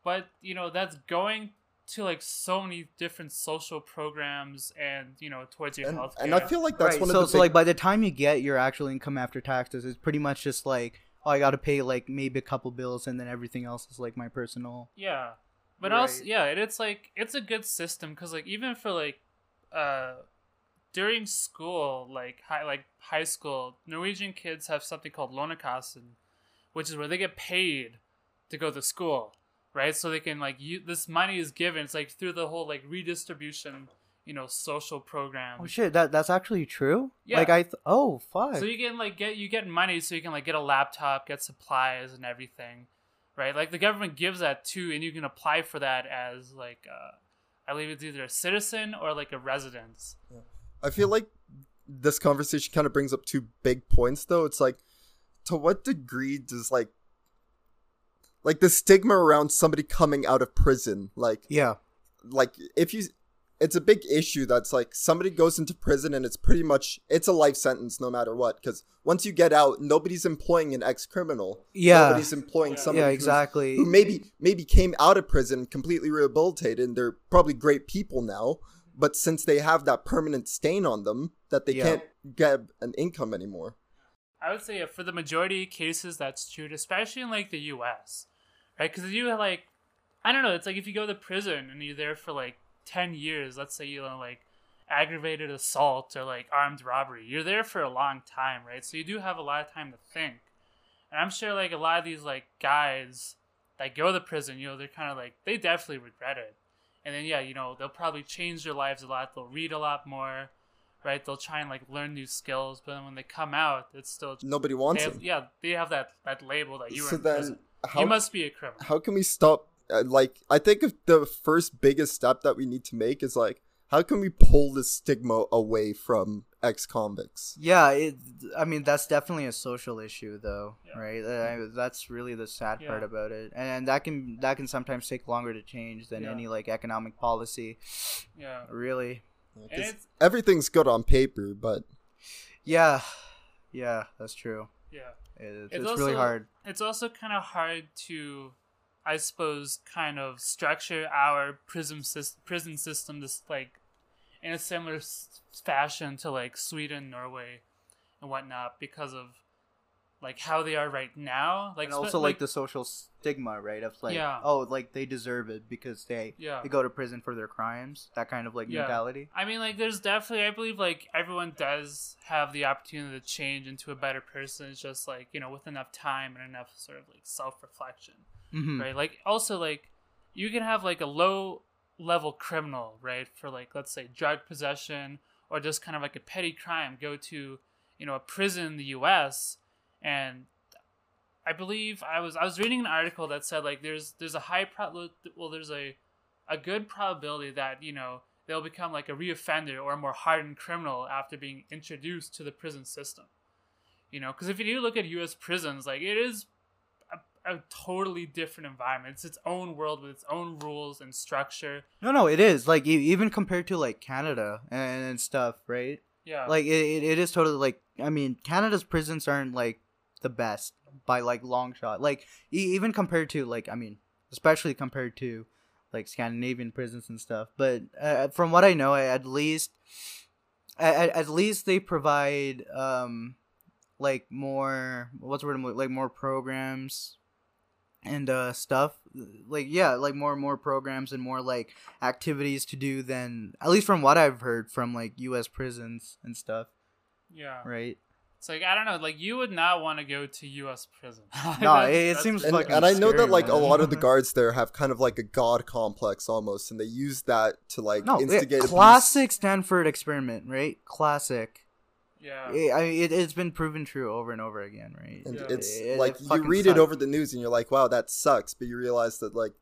but you know, that's going to like so many different social programs and you know towards your And, health and I feel like that's right. one so, of the so big, like by the time you get your actual income after taxes, it's pretty much just like oh, I got to pay like maybe a couple bills, and then everything else is like my personal. Yeah, but also yeah, and it's like it's a good system because like even for like uh during school, like high like high school, Norwegian kids have something called Lånekassen, which is where they get paid to go to school, right? So they can like you this money is given. It's like through the whole like redistribution, you know, social program. Oh shit, that that's actually true. Yeah. Like I th- oh fuck. So you can like get you get money so you can like get a laptop, get supplies and everything, right? Like the government gives that too, and you can apply for that as like uh, I believe it's either a citizen or like a residence. I feel like this conversation kind of brings up two big points though. It's like to what degree does like like the stigma around somebody coming out of prison like yeah. like if you it's a big issue that's like somebody goes into prison and it's pretty much it's a life sentence no matter what because once you get out nobody's employing an ex-criminal Yeah. nobody's employing Yeah. somebody Yeah, exactly. who maybe maybe came out of prison completely rehabilitated and they're probably great people now but since they have that permanent stain on them that they Yeah. can't get an income anymore I would say for the majority of cases that's true, especially in like the U.S. Right? Because you like, I don't know. It's like if you go to prison and you're there for like ten years. Let's say you know, like aggravated assault or like armed robbery. You're there for a long time, right? So you do have a lot of time to think. And I'm sure like a lot of these like guys that go to prison, you know, they're kind of like they definitely regret it. And then yeah, you know, they'll probably change their lives a lot. They'll read a lot more. Right, they'll try and like learn new skills, but then when they come out, it's still nobody wants them yeah, they have that that label that you were so in then prison. How, you must be a criminal. how can we stop uh, like i think if the first biggest step that we need to make is like how can we pull this stigma away from ex-convicts Yeah, it. I mean, that's definitely a social issue, though, Yeah. right? Uh, that's really the sad part about it, and that can that can sometimes take longer to change than Yeah. any like economic policy. Yeah, Really, and 'Cause it's everything's good on paper but yeah, yeah, that's true. yeah, It's, It's it's, really also- hard. it's also kind of hard to, I suppose, kind of structure our prison sys- prison system this like in a similar s- fashion to like Sweden, Norway, and whatnot because of like how they are right now. Like and also like, the social stigma, right? Of like, Yeah. oh, like they deserve it because they yeah they go to prison for their crimes. That kind of like Yeah. mentality. I mean, like, there's definitely, I believe, like, everyone does have the opportunity to change into a better person. It's just, like, you know, with enough time and enough sort of, like, self reflection, hmm right? Like, also, like, you can have, like, a low level criminal, right? For, like, let's say drug possession or just kind of like a petty crime go to, you know, a prison in the US and I believe I was I was reading an article that said like there's there's a high pro well there's a a good probability that you know they'll become like a reoffender or a more hardened criminal after being introduced to the prison system. You know, because if you do look at U.S. prisons, like it is a, a totally different environment. It's its own world with its own rules and structure. No, no, it is like even compared to like Canada and, and stuff, right? Yeah, like it, it, it is totally like i mean canada's prisons aren't like the best by like long shot. Like e- even compared to like i mean especially compared to like scandinavian prisons and stuff but uh, from what i know at least at, at least they provide um like more what's the word like more programs and uh stuff. Like yeah like more and more programs and more like activities to do than at least from what i've heard from like us prisons and stuff. Yeah. right It's like I don't know, like you would not want to go to U.S. prison. [laughs] No, it- it seems and, fucking and I know that scary, like a lot of the [laughs] guards there have kind of like a god complex almost, and they use that to like no it- instigate abuse. classic stanford experiment right classic Yeah. it, I mean, it, it's been proven true over and over again right And Yeah. it's It- it like you fucking read it over the news and you're like, wow, that sucks. But you realize that like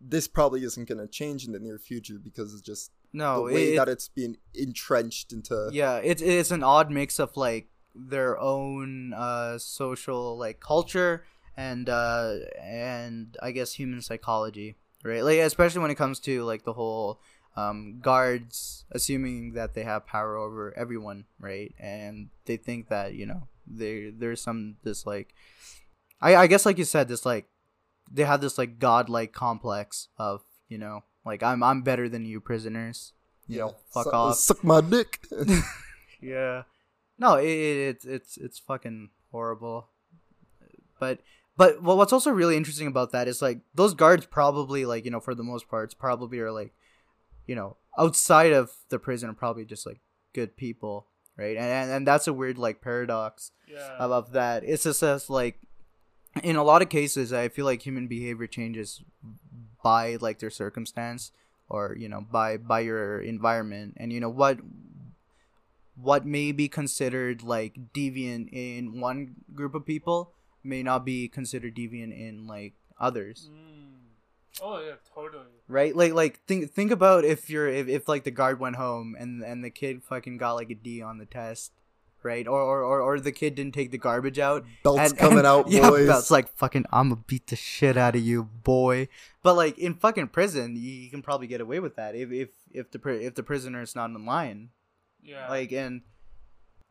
this probably isn't going to change in the near future because it's just no the way that it, that it's being entrenched into. yeah it's it's an odd mix of like their own uh social like culture and uh and i guess human psychology right like especially when it comes to like the whole um, guards, assuming that they have power over everyone, right? And they think that you know they there's some this like, I I guess like you said, this like they have this like godlike complex of you know like I'm I'm better than you prisoners. You know, fuck off. Suck my dick. [laughs] Yeah. No, it, it it's it's it's fucking horrible. But but what's also really interesting about that is like those guards probably like you know for the most parts probably are like you know outside of the prison are probably just like good people, right? And and, and that's a weird like paradox Yeah. of that. It's just as like in a lot of cases, I feel like human behavior changes by like their circumstance or you know by by your environment and you know what what may be considered like deviant in one group of people may not be considered deviant in like others Mm. Oh yeah, totally. right like like think think about if you're if, if like the guard went home and and the kid fucking got like a d on the test right or or or, or the kid didn't take the garbage out Belts and- coming and- out, [laughs] yeah, boys. belts like fucking. I'm gonna beat the shit out of you, boy. But like in fucking prison, you, you can probably get away with that if if if the pri- if the prisoner is not in line. Yeah. Like and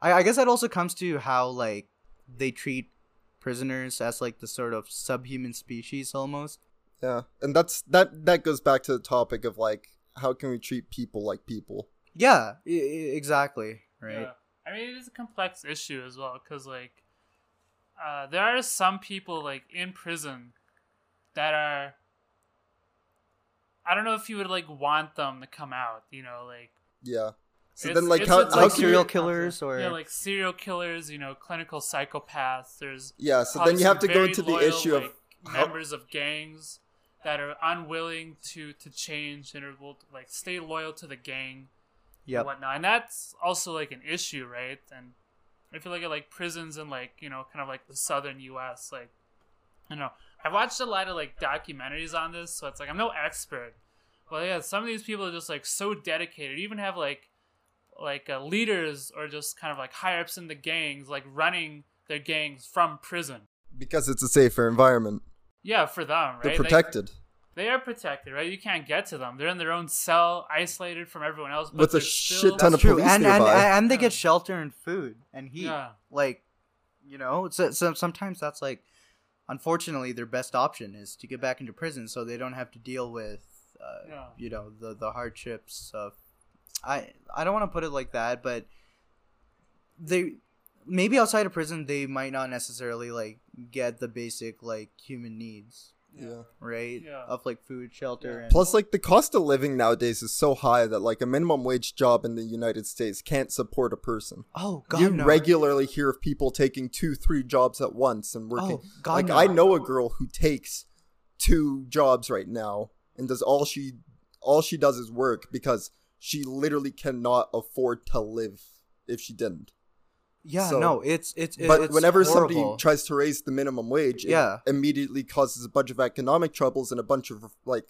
I I guess that also comes to how like they treat prisoners as like the sort of subhuman species almost. Yeah, and that's that. That goes back to the topic of like, how can we treat people like people? Yeah, I- I- exactly. Right. Yeah. I mean, it is a complex issue as well because, like, uh, there are some people like in prison that are. I don't know if you would like want them to come out. You know, like Yeah. So It's- then, like, how, how like serial killers or yeah, like serial killers. You know, clinical psychopaths. There's yeah. So then you have to go very into the loyal, issue of like, how, members of gangs that are unwilling to to change and are will like stay loyal to the gang Yep. and whatnot. And that's also like an issue, right? And I feel like at like prisons and like you know kind of like the southern U.S. Like I don't know I've watched a lot of like documentaries on this, so it's like I'm no expert, but yeah, some of these people are just like so dedicated. Even have like like uh, leaders or just kind of like higher ups in the gangs, like running their gangs from prison. because it's a safer environment. Yeah, for them, right? They're Like, protected they are protected, right? You can't get to them. They're in their own cell, isolated from everyone else. But With a they're shit still- ton That's of true. police And, and nearby. and they Yeah. get shelter and food and heat. Yeah. like you know so, so sometimes that's like unfortunately their best option is to get back into prison so they don't have to deal with uh, Yeah. you know the the hardships of i i don't want to put it like that but they maybe outside of prison they might not necessarily like get the basic like human needs yeah. right Yeah. of like food shelter Yeah. and Plus, like the cost of living nowadays is so high that like a minimum wage job in the United States can't support a person. oh god you no. regularly hear of people taking two, three jobs at once and working. oh god like no. I know a girl who takes two jobs right now and does all she all she does is work because she literally cannot afford to live if she didn't. yeah so- no it's it's but it's whenever horrible. somebody tries to raise the minimum wage, it Yeah. immediately causes a bunch of economic troubles and a bunch of like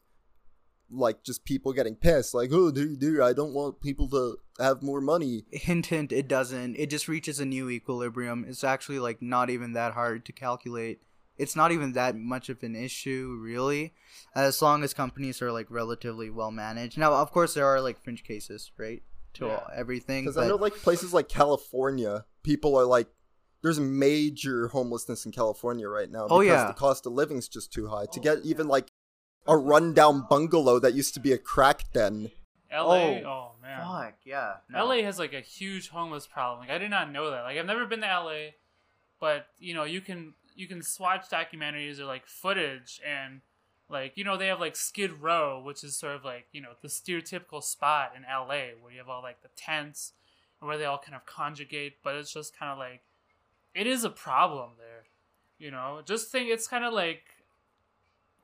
like just people getting pissed like oh dude, dude i don't want people to have more money hint hint it doesn't it just reaches a new equilibrium it's actually like not even that hard to calculate it's not even that much of an issue really as long as companies are like relatively well managed now of course there are like fringe cases right to Yeah. all, everything because but i know like places like california people are like there's major homelessness in california right now Oh, because yeah. the cost of living's just too high to oh, get even like a rundown bungalow that used to be a crack den LA. Oh, Oh, man. fuck yeah no. LA has like a huge homeless problem. Like I did not know that. Like I've never been to LA, but you know you can you can watch documentaries or like footage and like you know they have like Skid Row, which is sort of like you know the stereotypical spot in LA where you have all like the tents and where they all kind of conjugate. But it's just kind of like it is a problem there. You know, just think it's kind of like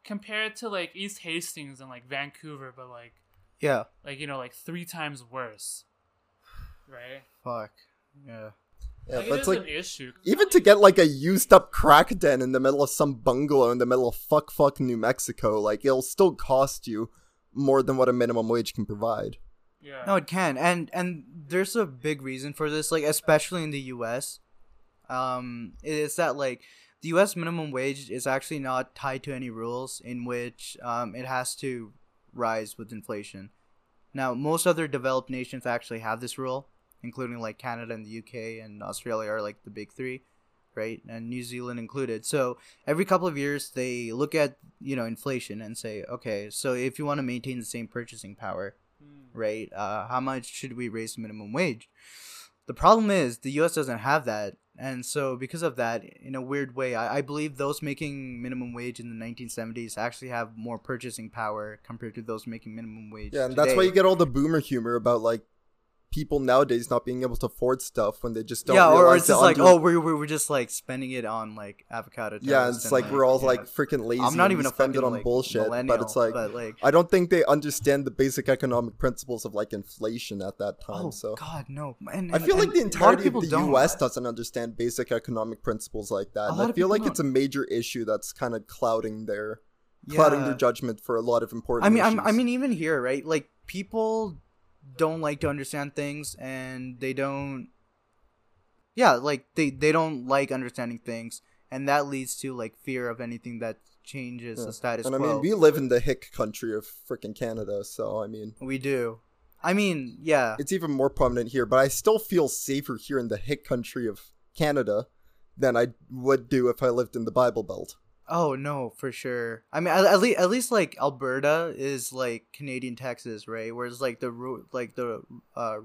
compared to like East Hastings and like Vancouver, but like yeah like you know like three times worse right fuck yeah yeah like, but it it's is like an issue even to get like a used up crack den in the middle of some bungalow in the middle of fuck fuck new mexico like it'll still cost you more than what a minimum wage can provide yeah No, it can, and and there's a big reason for this, like especially in the U.S. Um, it's that like the U.S. minimum wage is actually not tied to any rules in which um it has to rise with inflation. Now, most other developed nations actually have this rule, including like Canada and the UK and Australia are like the big three, right? And New Zealand included. So every couple of years, they look at you know inflation and say, okay, so if you want to maintain the same purchasing power, right? Uh, how much should we raise the minimum wage? The problem is the U.S. doesn't have that, and so because of that, in a weird way, I, I believe those making minimum wage in the 1970s actually have more purchasing power compared to those making minimum wage. Yeah, and that's why you get all the boomer humor about like people nowadays not being able to afford stuff when they just don't. yeah, or, it's just like, oh, we're, we're we're just like spending it on like avocado. yeah, it's and, like, we're all yeah. like freaking lazy. I'm not even we a spend fucking it on like, bullshit, but it's like but like, I don't think they understand the basic economic principles of like inflation at that time. oh so god, no. And, I and- feel like the entirety of people the don't. U.S. doesn't understand basic economic principles like that. And I of feel like it's a major issue that's kind of clouding their clouding Yeah. their judgment for a lot of important. I mean, I'm. I mean, even here, right? Like people don't like to understand things, and they don't. Yeah, like they they don't like understanding things, and that leads to like fear of anything that changes Yeah. the status and I mean, we live in the hick country of freaking Canada, so I mean, we do. I mean, yeah. it's even more prominent here. But I still feel safer here in the hick country of Canada than I would do if I lived in the Bible Belt. Oh no, for sure. I mean, at, at least at least like Alberta is like Canadian Texas, right? Whereas like the ru- like the uh,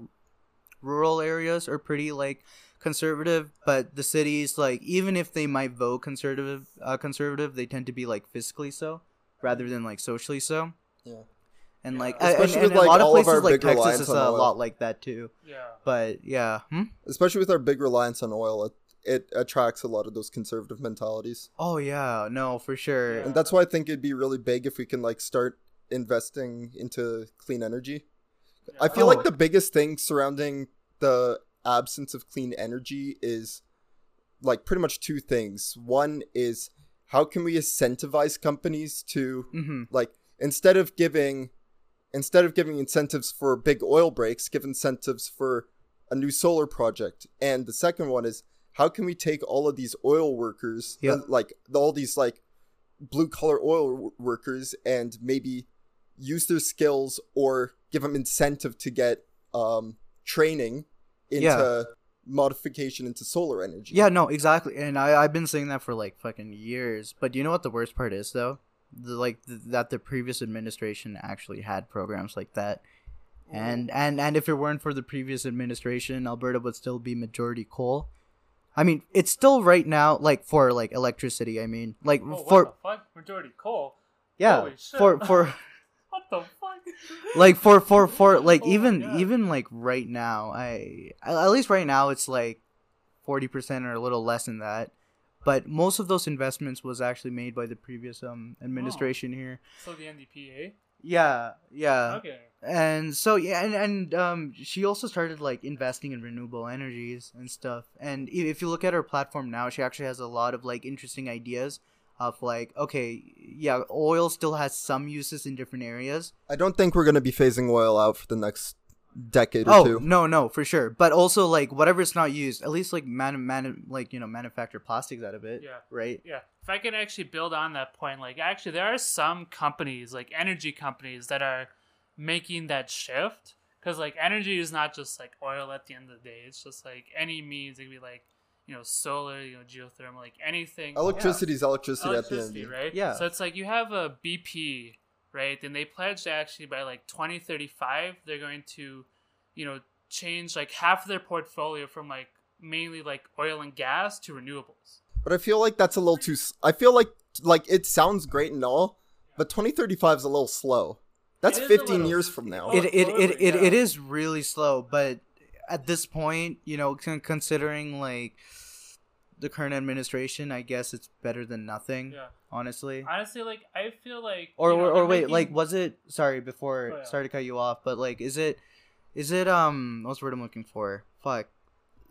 rural areas are pretty like conservative, but the cities like even if they might vote conservative, uh, conservative, they tend to be like fiscally so rather than like socially so. Yeah. And Yeah. like, Especially and with, in like, a lot of all of places our like Texas is a lot like that too. Yeah. But yeah, hmm? Especially with our big reliance on oil, it, attracts a lot of those conservative mentalities. oh yeah, no, for sure. Yeah. And that's why I think it'd be really big if we can like start investing into clean energy. I feel Oh. like the biggest thing surrounding the absence of clean energy is like pretty much two things. One is how can we incentivize companies to Mm-hmm. like instead of giving instead of giving incentives for big oil breaks, give incentives for a new solar project. And the second one is how can we take all of these oil workers, Yeah. uh, like all these like blue collar oil w- workers, and maybe use their skills or give them incentive to get um, training into Yeah. modification into solar energy. Yeah, no, exactly. And I I've been saying that for like fucking years. But you know what the worst part is though? The, like th- that the previous administration actually had programs like that. And and and if it weren't for the previous administration, Alberta would still be majority coal. I mean, it's still right now like for like electricity, I mean, like Oh, for? Majority coal. yeah, for for [laughs] What the fuck? like for for for like Oh even even like right now i at least right now it's like 40% or a little less than that but most of those investments was actually made by the previous um administration here So the NDPA. Yeah yeah. Okay. and so yeah and, and um she also started like investing in renewable energies and stuff. And if you look at her platform now she actually has a lot of like interesting ideas of like okay yeah oil still has some uses in different areas. I don't think we're gonna be phasing oil out for the next decade or oh two. no no for sure but also like whatever it's not used at least like man, man like you know manufacture plastics out of it Yeah. right Yeah. If I can actually build on that point, like actually there are some companies, like energy companies, that are making that shift. Because like energy is not just like oil at the end of the day. It's just like any means. It could be like you know solar, you know geothermal, like anything. Electricity is electricity, electricity, at the end. right? Yeah. So it's like you have a BP, right? And they pledged actually by like 2035 they're going to, you know, change like half of their portfolio from like mainly like oil and gas to renewables. But I feel like that's a little too. I feel like like it sounds great and all, but 2035 is a little slow. That's It is a 15 little- years from now. Oh, it, it, it, it, yeah. it is really slow but at this point you know considering like the current administration i guess it's better than nothing Yeah. honestly Honestly, like I feel like or you know, or, or wait making- like was it sorry before Oh, yeah. sorry to cut you off but like is it is it um what's the word i'm looking for fuck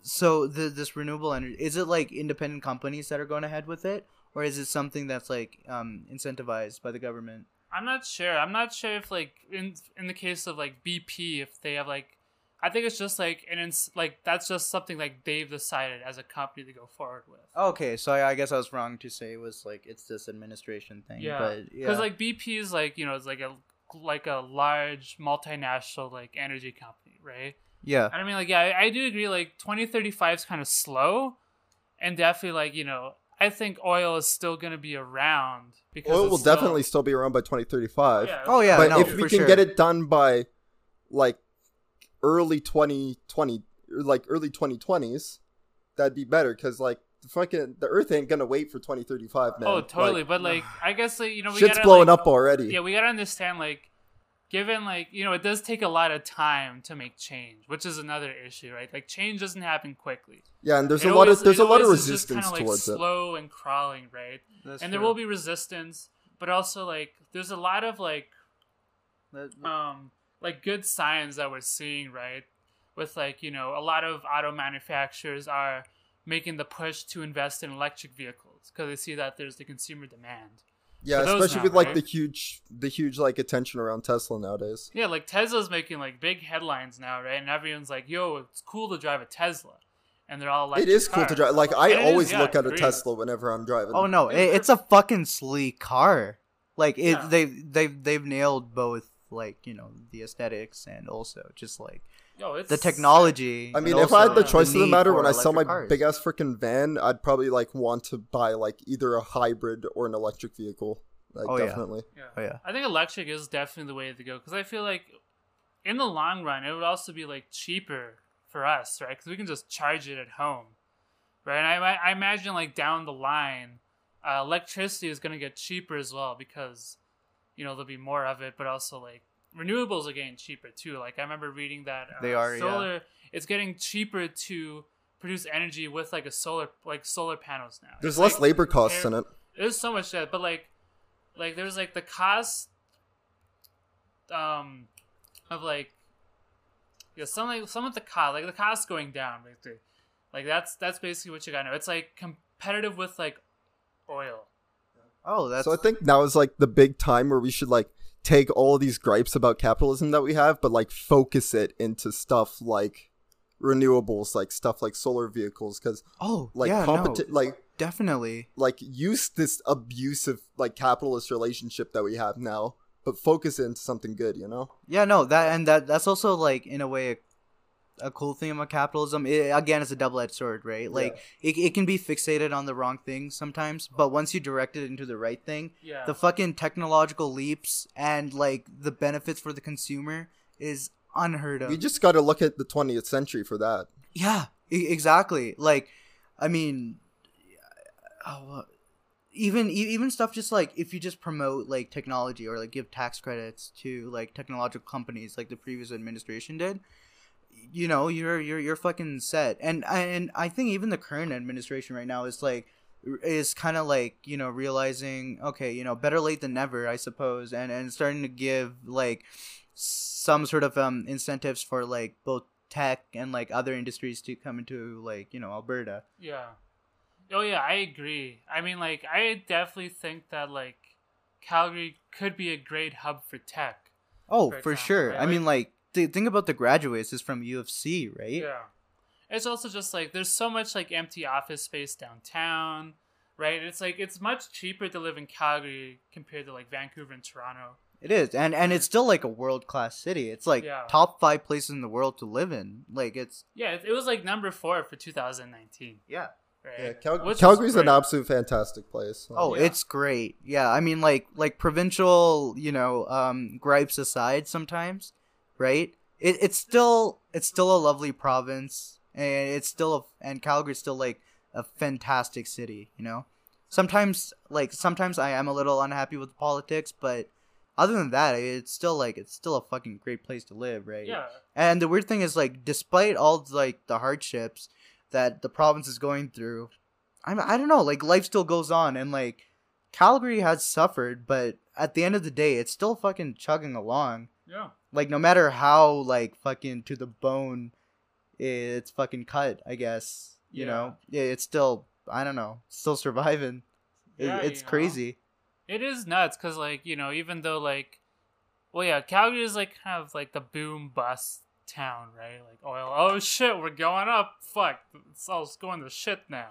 so the this renewable energy is it like independent companies that are going ahead with it or is it something that's like um incentivized by the government I'm not sure. I'm not sure if like in in the case of like BP, if they have like, I think it's just like and it's like that's just something like they've decided as a company to go forward with. okay so I, I guess i was wrong to say it was like it's this administration thing Yeah, but yeah because like BP is like you know it's like a like a large multinational like energy company, right? Yeah. And I mean, like, yeah, I, I do agree. Like, twenty thirty five is kind of slow, and definitely, like, you know, I think oil is still gonna be around because Oil will still- definitely still be around by 2035. Yeah, Oh yeah. but no, if we can sure. get it done by like early 2020 like early 2020s that'd be better because like the fucking the earth ain't gonna wait for 2035 man Oh, totally. Like, but like, I guess like you know, we shit's gotta, blowing like, up already Yeah, we gotta understand like, given like you know, it does take a lot of time to make change, which is another issue, right? Like, change doesn't happen quickly. yeah and there's It a lot of there's a lot of always just resistance kinda, like, towards it slow and crawling, right? That's and there will be resistance, but also like, there's a lot of like um like good signs that we're seeing right with like you know a lot of auto manufacturers are making the push to invest in electric vehicles because they see that there's the consumer demand yeah especially now, with like right? the huge the huge like attention around tesla nowadays yeah like tesla's making like big headlines now right and everyone's like yo it's cool to drive a tesla and they're all like it is cool to drive like i It is, always yeah, look at a agreed. tesla whenever i'm driving Oh no, it, it's a fucking sleek car. Like it, Yeah. they've they've they've nailed both like you know the aesthetics and also just like yo it's the technology. I mean, if I had the choice of the matter, when I sell my big ass freaking van, I'd probably like want to buy like either a hybrid or an electric vehicle. Like Oh, yeah. definitely. yeah. Oh yeah, I think electric is definitely the way to go because I feel like in the long run it would also be like cheaper for us, right? Because we can just charge it at home, right? And I, I imagine like down the line, uh, electricity is going to get cheaper as well because you know there'll be more of it, but also like renewables are getting cheaper too. Like I remember reading that uh, They are, yeah. solar. It's getting cheaper to produce energy with like a solar like solar panels now. There's It's less like, labor costs in it. there's so much that, but like, like there's like the cost, um, of like, yeah, some like some of the cost, like the cost going down, basically. Like that's that's basically what you gotta know. It's like competitive with like oil. Oh that's So I think now is like the big time where we should like take all of these gripes about capitalism that we have, but like focus it into stuff like renewables, like stuff like solar vehicles, because oh like yeah, competi- no, like definitely. like use this abusive like capitalist relationship that we have now, but focus it into something good. You know? Yeah, no, that and that that's also like in a way a, cool thing about capitalism. It, again, it's a double edged sword, right? Like it, it can be fixated on the wrong thing sometimes, but once you direct it into the right thing, Yeah. the fucking technological leaps and like the benefits for the consumer is unheard of. you just got to look at the 20th century for that. Yeah, e- exactly. Like, I mean, oh, uh, even e- even stuff just like if you just promote like technology or like give tax credits to like technological companies, like the previous administration did, you know, you're you're you're fucking set. And and I think even the current administration right now is like is kind of like you know realizing okay you know better late than never i suppose and and starting to give like some sort of um incentives for like both tech and like other industries to come into like you know alberta Yeah. Oh yeah, I agree. I mean, like, I definitely think that like Calgary could be a great hub for tech. oh For for, example, sure right? i mean like th- think about the graduates is from U of C right Yeah. It's also just like there's so much like empty office space downtown, right? It's like it's much cheaper to live in Calgary compared to like Vancouver and Toronto. it is and and it's still like a world class city it's like Yeah. top five places in the world to live in like it's Yeah, it, it was like number four for 2019, yeah right? Yeah, Cal- Calgary's an absolute fantastic place. Oh, Yeah. it's great. Yeah, I mean, like, like provincial, you know, um, gripes aside, sometimes, right? It, it's still, it's still a lovely province, and it's still, a, and Calgary's still like a fantastic city. You know, sometimes, like, sometimes I am a little unhappy with politics, but other than that, it's still like, it's still a fucking great place to live, right? Yeah. And the weird thing is, like, despite all like the hardships that the province is going through, I'm I don't know, like life still goes on, and like Calgary has suffered, but at the end of the day, it's still fucking chugging along. Yeah. Like no matter how like fucking to the bone, it's fucking cut. I guess you Yeah. know, it's still I don't know, still surviving. It- Yeah, it's you know. crazy. It is nuts because, like, you know, even though, like, well, yeah, Calgary is like kind of like the boom bust town, right? Like oil. Oh shit, we're going up. Fuck, it's all going to shit now,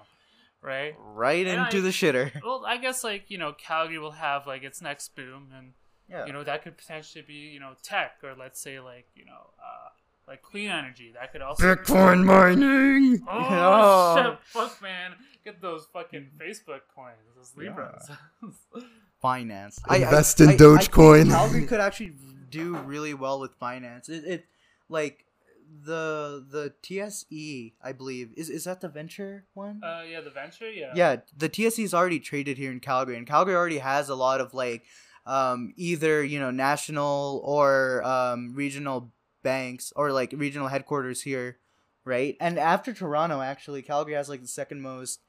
right? Right And into I- the shitter. Well, I guess like you know, Calgary will have like its next boom, and Yeah. You know, that could potentially be you know tech or let's say like you know uh, like clean energy. That could also Bitcoin mining. [laughs] Oh, Oh. shit! Fuck, man, get those fucking Facebook coins, those Libras. [laughs] finance. Invest in Dogecoin. think Calgary could actually do really well with finance. It, it like the the TSE, I believe. Is is that the venture one? uh, yeah, the venture, yeah. yeah, the TSE is already traded here in Calgary, and Calgary already has a lot of like um, either you know national or um, regional banks or like regional headquarters here, right? And after Toronto, actually, Calgary has like the second most,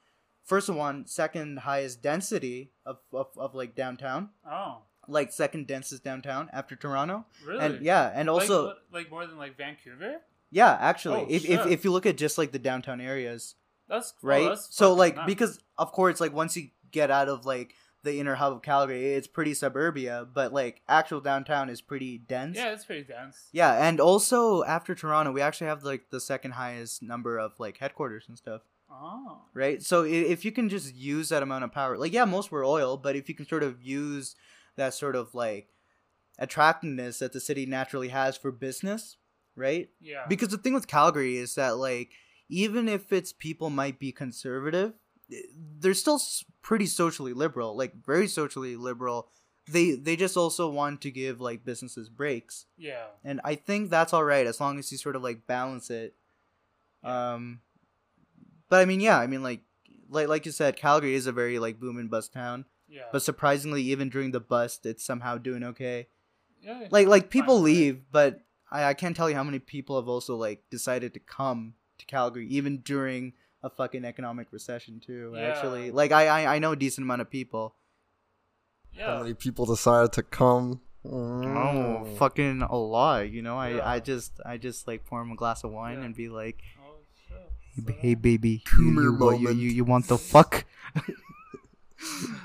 first one, second highest density of, of, of like downtown, Oh, like second densest downtown after Toronto, really? and yeah, and also like, like more than like Vancouver. yeah, actually, Oh, if, if shit. if you look at just like the downtown areas, That's oh, right? that's so like nuts. because of course like once you get out of like the inner hub of Calgary, it's pretty suburbia, but like actual downtown is pretty dense. yeah, it's pretty dense. Yeah, and also after Toronto, we actually have like the second highest number of like headquarters and stuff, Oh, right? So if you can just use that amount of power, like yeah, most were oil, but if you can sort of use that sort of like attractiveness that the city naturally has for business, right? yeah. Because the thing with Calgary is that like even if its people might be conservative, they're still pretty socially liberal, like very socially liberal. They they just also want to give like businesses breaks, yeah. and I think that's all right as long as you sort of like balance it. Um, but I mean, yeah, I mean like like like you said, Calgary is a very like boom and bust town, Yeah. but surprisingly, even during the bust, it's somehow doing okay yeah. like like people Fine. leave but I, I can't tell you how many people have also like decided to come to calgary even during a fucking economic recession too Yeah. actually like I, I i know a decent amount of people How many people decided to come? oh Mm. fucking a lot you know i Yeah. i just i just like pour him a glass of wine Yeah. and be like Oh shit. hey, hey baby Coomer you, you, you, you, you want the fuck [laughs]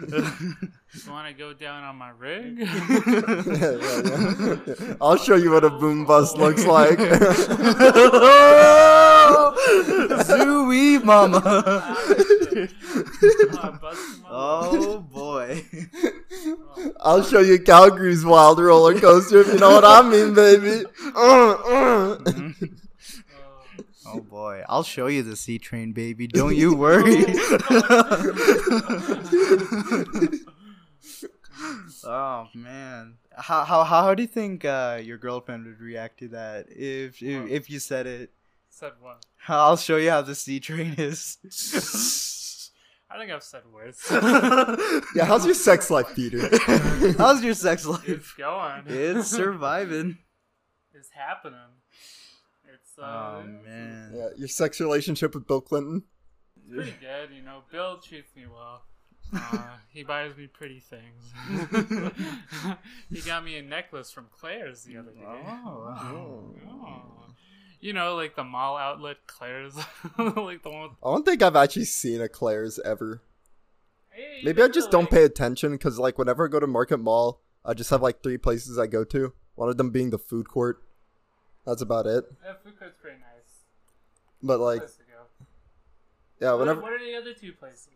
You want to go down on my rig? [laughs] Yeah, yeah, yeah. I'll show you what a [laughs] boom bust looks like. Zooey mama busted my oh boy I'll show you Calgary's wild roller coaster if you know what I mean, baby. Oh boy, I'll show you the C train, baby. Don't you worry. oh man, how how how do you think uh, your girlfriend would react to that if if, if you said it? Said what? I'll show you how the C train is. [laughs] I think I've said worse. [laughs] Yeah, how's your sex life, Peter? [laughs] How's your sex life? it's going. It's surviving. It's happening. It's uh, Oh man. yeah, your sex relationship with Bill Clinton? It's pretty good, you know. Bill treats me well. Uh, he buys me pretty things. he got me a necklace from Claire's the other day. Oh. Oh. You know, like the mall outlet Claire's, [laughs] like the one. With, I don't think I've actually seen a Claire's ever. Hey, Maybe I just know, don't pay attention because, like, whenever I go to Market Mall, I just have like three places I go to. One of them being the food court. That's about it. Yeah, food court's pretty nice. But like, Place to go. yeah, What- whenever What are the other two places?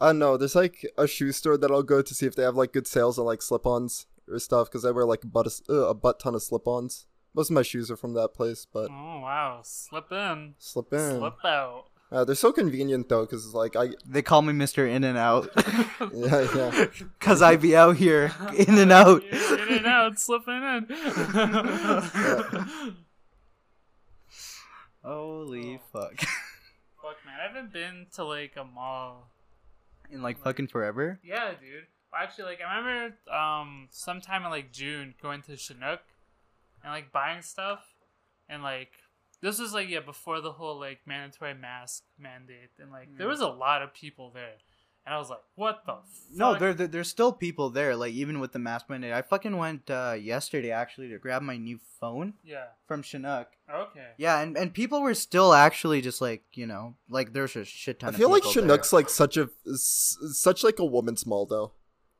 I don't know, there's like a shoe store that I'll go to see if they have like good sales on like slip-ons or stuff because I wear like a butt uh, a butt ton of slip-ons. Most of my shoes are from that place, but Oh wow, slip in, slip in. slip out. Uh, they're so convenient though, because like I They call me Mr. In and Out. [laughs] yeah yeah. [laughs] Cause I be out here [laughs] in and out. in and out, slipping in. Holy fuck. Fuck man, I haven't been to like a mall. In like fucking forever? Yeah, dude. Well, actually, like I remember um sometime in like June going to Chinook and like buying stuff, and like this was like yeah before the whole like mandatory mask mandate, and like there Mm. was a lot of people there, and I was like, what the? Fuck? No, there, there there's still people there. Like even with the mask mandate, I fucking went uh, yesterday actually to grab my new phone Yeah. from Chinook. Okay. Yeah, and, and people were still actually just like you know like there's a shit ton. I of feel like people Chinook's like such a such like a woman's mall though.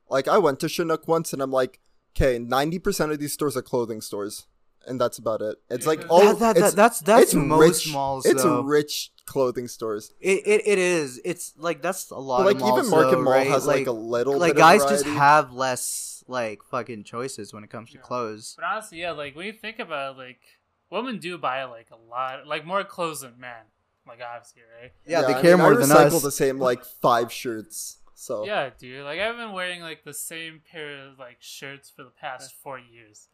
Like I went to Chinook once and I'm like, okay, ninety percent of these stores are clothing stores, and that's about it. It's like that- all That- that- it's, that- that's that's it's most rich, malls. It's though. rich clothing stores. It, it it is. It's like that's a lot. But like of malls, even Market though, Mall right? has like, a little like bit guys of just have less like fucking choices when it comes to Yeah. clothes. But honestly, yeah, like when you think about it, like women do buy like a lot, like more clothes than men. Like obviously, right? Yeah, they I care mean, more I than us. the same like five shirts. So Yeah, dude. Like I've been wearing like the same pair of like shirts for the past four years,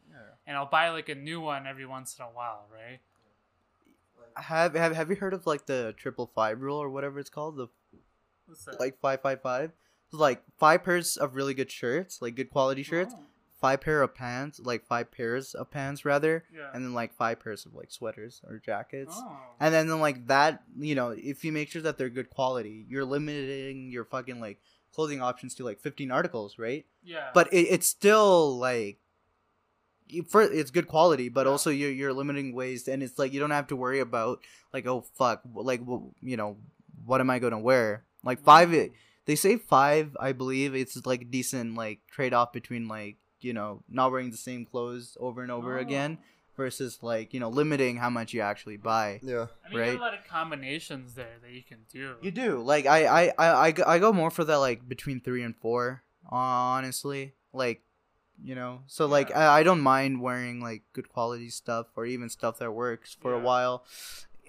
and I'll buy like a new one every once in a while, right? Have have have you heard of like the triple five rule or whatever it's called? The What's that? like five five five. Like five pairs of really good shirts, like good quality shirts. Oh. Five pair of pants, like five pairs of pants rather, yeah. and then like five pairs of like sweaters or jackets. oh. And then, then like that, you know, if you make sure that they're good quality, you're limiting your fucking like clothing options to like 15 articles, right? yeah. But it, it's still like for it's good quality, but Yeah. also you're you're limiting ways, and it's like you don't have to worry about like oh fuck, like you know what am I gonna wear? Like mm-hmm. five, it, they say five, I believe it's like decent like trade off between like you know not wearing the same clothes over and over Oh. again versus like you know limiting how much you actually buy. yeah. I mean, you right? have a lot of combinations there that you can do. You do like I I I I go, I go more for that like between three and four. Honestly, like you know, so like I, I don't mind wearing like good quality stuff or even stuff that works for a while,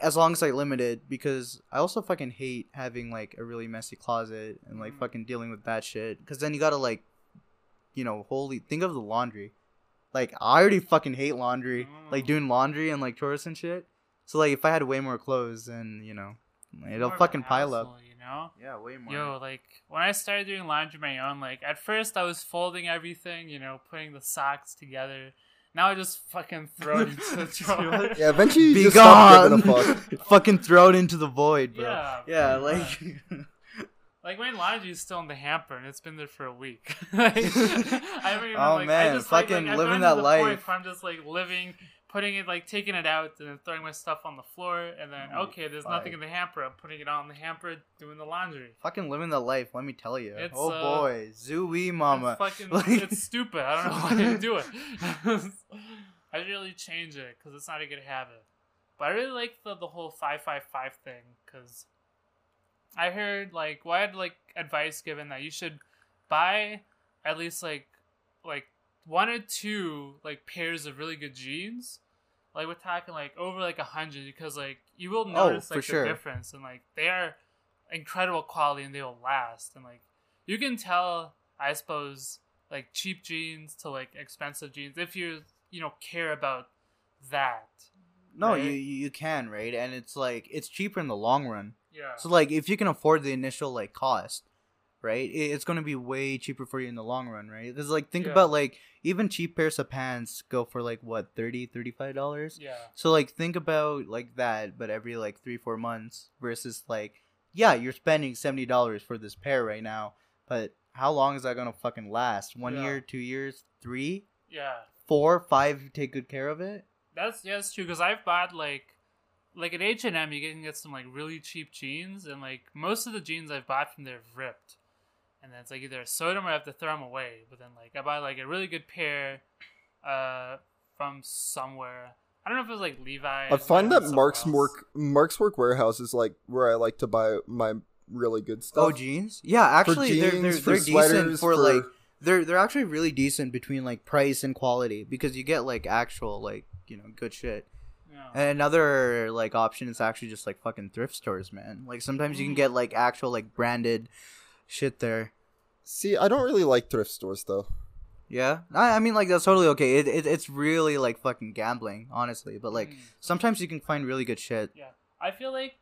as long as I limit it. Because I also fucking hate having like a really messy closet and like Mm. fucking dealing with that shit. Because then you gotta like, you know, holy think of the laundry. Like I already fucking hate laundry, like Mm. doing laundry and like chores and shit. So like if I had way more clothes, then you know, it'll More fucking pile up. You know. Yeah, way more. Yo, like when I started doing laundry my own, like at first I was folding everything, you know, putting the socks together. Now I just fucking throw it into the [laughs] drawer. Yeah, eventually you Be just stop gone. giving a fuck. [laughs] fucking throw it into the void, bro. Yeah, Yeah, like much. [laughs] Like my laundry is still in the hamper and it's been there for a week. [laughs] Like, I haven't even, [laughs] Oh, like, man, I just, fucking like, I've living that life. I'm just like living, putting it like taking it out and then throwing my stuff on the floor and then Oh, okay, there's fuck. nothing in the hamper. I'm putting it on the hamper, doing the laundry. fucking living the life, let me tell you. It's, oh uh, boy, zooey mama. [laughs] It's fucking, Like- it's stupid. I don't know why you do it. I really change it because it's not a good habit. But I really like the the whole five five five thing because I heard like well, I had like advice given that you should buy at least like like one or two like pairs of really good jeans. Like we're talking like over like a hundred because like you will Oh, notice for like sure. the difference and like they are incredible quality and they will last and like you can tell I suppose like cheap jeans to like expensive jeans if you you know care about that. no, right? you you can, right? And it's like it's cheaper in the long run. Yeah. So like if you can afford the initial like cost, right? it- It's going to be way cheaper for you in the long run, right? Cuz like think Yeah. about like even cheap pairs of pants go for like what 30 35 dollars. yeah. So like think about like that, but every like three four months versus like yeah, you're spending seventy dollars for this pair right now, but how long is that gonna fucking last? One Yeah. year, two years, three, Yeah. four, five? Take good care of it. That's yeah, that's true. Because I've bought like, like at H and M, you can get some like really cheap jeans, and like most of the jeans I've bought from there have ripped, and then it's like either I sew them or I have to throw them away. But then like I buy like a really good pair, uh, from somewhere. I don't know if it was like Levi's. I find that Mark's else. work Mark's Work Wearhouse is like where I like to buy my really good stuff. Oh, jeans? Yeah, actually, they're they're, they're decent sweaters, for, for- like they're they're actually really decent between like price and quality because you get like actual like you know good shit. Yeah. And another like option is actually just like fucking thrift stores, man. Like sometimes you can Mm. get like actual like branded shit there. See, I don't really like thrift stores though. Yeah, I, I mean like that's totally okay. It, it it's really like fucking gambling, honestly. But like Mm. sometimes you can find really good shit. Yeah, I feel like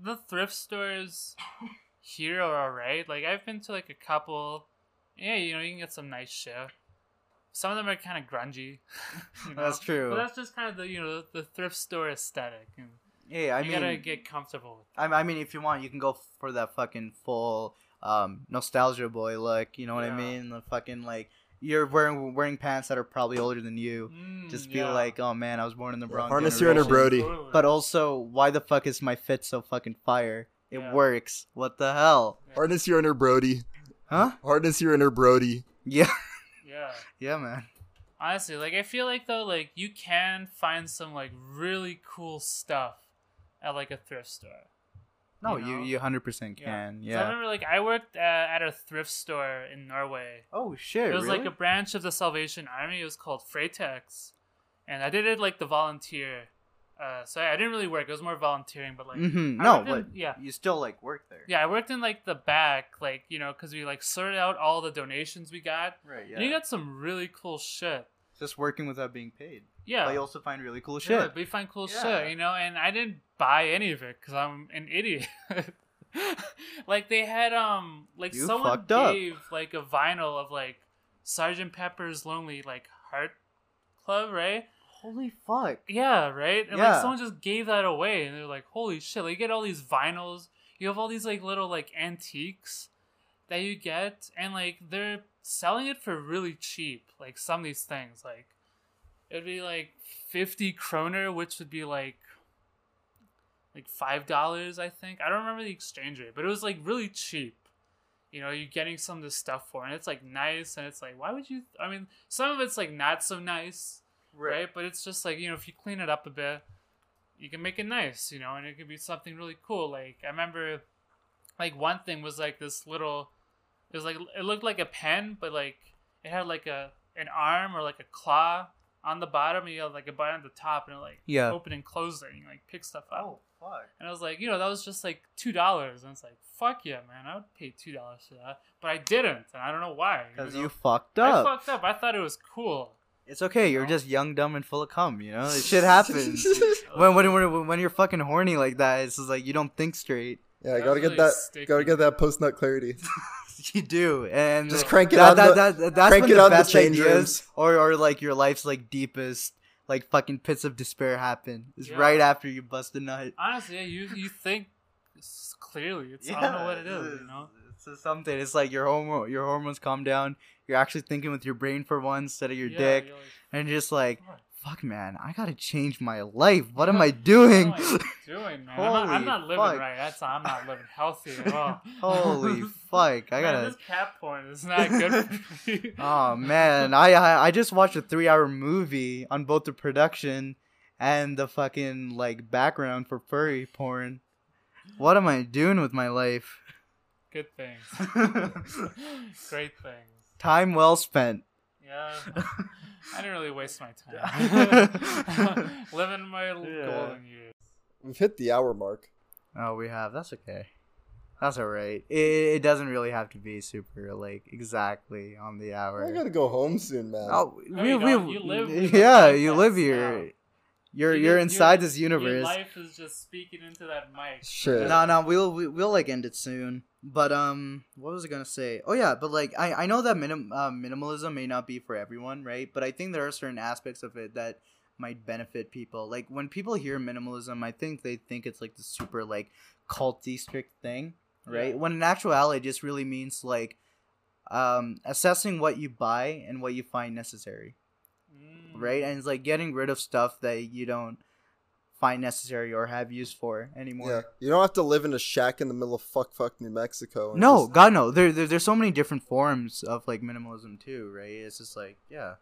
the thrift stores [laughs] here are alright. Like I've been to like a couple. Yeah, you know you can get some nice shit. Some of them are kind of grungy. [laughs] you know? That's true. But that's just kind of the you know the thrift store aesthetic. And Yeah, I you mean, gotta get comfortable with. I, I mean, if you want, you can go for that fucking full um nostalgia boy look. You know what I mean? The fucking like you're wearing wearing pants that are probably older than you. Mm, Just feel yeah. like, oh man, I was born in the wrong. harness your inner. Brody. But also, why the fuck is my fit so fucking fire? It Yeah. works. What the hell? Harness your inner Brody. Huh? Harness your inner Brody. Yeah. [laughs] yeah. yeah, man. Honestly, like I feel like though, like you can find some like really cool stuff at like a thrift store. No, you you know? you hundred percent can. I Yeah. remember like I worked uh, at a thrift store in Norway. Oh shit! It was really? like a branch of the Salvation Army. It was called Fretex, and I did it like the volunteer. Uh, so I didn't really work. It was more volunteering, but like Mhm, No, worked in- but yeah, you still like work there. yeah. I worked in like the back, like you know, because we like sorted out all the donations we got, Right. Yeah. and you got some really cool shit. Just working without being paid. Yeah, But you also find really cool shit. Yeah, shit. we find cool Yeah. shit, you know, and I didn't buy any of it because I'm an idiot. [laughs] like they had um like You someone fucked up. gave like a vinyl of like Sergeant Pepper's Lonely like Heart Club, right? Holy fuck! Yeah, right. And Yeah. like someone just gave that away, and they're like, "Holy shit!" Like you get all these vinyls, you have all these like little like antiques that you get, and like they're selling it for really cheap. Like some of these things, like it'd be like fifty kroner, which would be like like five dollars, I think. I don't remember the exchange rate, but it was like really cheap. You know, you're getting some of this stuff for, and it's like nice, and it's like, why would you? I mean, some of it's like not so nice right? But it's just like you know, if you clean it up a bit, you can make it nice, you know, and it could be something really cool. Like I remember, like one thing was like this little, it was like it looked like a pen, but like it had like a an arm or like a claw on the bottom, and you had like a button at the top, and it like Yeah. open and close it, and you like pick stuff up. Oh fuck! And I was like, you know, that was just like two dollars, and it's like, fuck yeah, man, I would pay two dollars for that, but I didn't, and I don't know why. Because know? you fucked up. I fucked up. I thought it was cool. It's okay. You're just young, dumb, and full of cum. You know, it shit [laughs] happens. [laughs] when, when when when you're fucking horny like that, it's just like you don't think straight. Yeah, That gotta was get that. sticky. Gotta get that post nut clarity. [laughs] you do, and Just crank it that, on that, the- that, that- that's crank when it the on the best change rooms. or or like your life's like deepest, like fucking pits of despair happen. It's Yeah. right after you bust a nut. Honestly, yeah, you you think s- clearly. It's I don't know what it is. You know. Just something. It's like your hormone, your hormones calm down. You're actually thinking with your brain for once instead of your Yeah, dick, and you're just like, "Fuck, man, I gotta change my life. What am I doing? What am I [laughs] doing, man? I'm not, I'm Holy not living fuck. right. That's I'm not living healthy at all. [laughs] Holy fuck! I [laughs] gotta. this cat porn is not good. Oh man, I, I I just watched a three-hour movie on both the production and the fucking like background for furry porn. What am I doing with my life? Good things. [laughs] Great things. Time well spent. Yeah. I didn't really waste my time. [laughs] Living my Yeah. golden years. We've hit the hour mark. Oh, we have. That's okay. That's alright. It, it doesn't really have to be super like exactly on the hour. I gotta go home soon, man. Oh, No, we, you we, don't. You live [laughs] yeah, you live here. Now. You're You- you're you- inside this Your universe. life is just speaking into that mic. Shit. No, no, we'll we, we'll like end it soon. But um, what was I gonna say? Oh yeah, but like I I know that minim uh, minimalism may not be for everyone, right? But I think there are certain aspects of it that might benefit people. Like when people hear minimalism, I think they think it's like the super like culty strict thing, right? Yeah. When in actuality, it just really means like um assessing what you buy and what you find necessary. Mm-hmm. right? And it's like getting rid of stuff that you don't find necessary or have use for anymore. Yeah, you don't have to live in a shack in the middle of fuck fuck New Mexico. No, just- God no. There, there there's so many different forms of like minimalism too, right? It's just like yeah,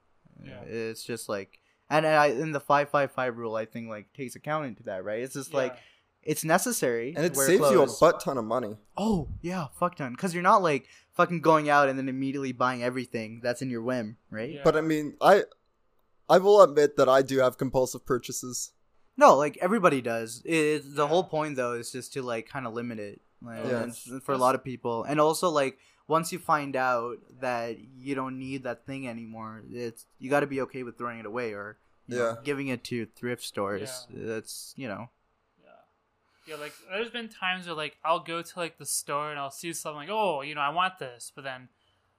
Yeah. It's just like and I in the five five five rule, I think like takes account into that, right? It's just like it's necessary and it to wear saves you a butt ton of money. Oh yeah, fuck done. Because you're not like fucking going out and then immediately buying everything that's in your whim, right? Yeah. But I mean, I I will admit that I do have compulsive purchases. No, like everybody does. It, the Yeah. whole point though is just to like kind of limit it, like, Yeah. for a lot of people, and also like once you find out that you don't need that thing anymore, it's you got to be okay with throwing it away or you know, Yeah. giving it to thrift stores. That's you know, Yeah. Yeah, like there's been times where like I'll go to like the store and I'll see something like, oh, you know, I want this, but then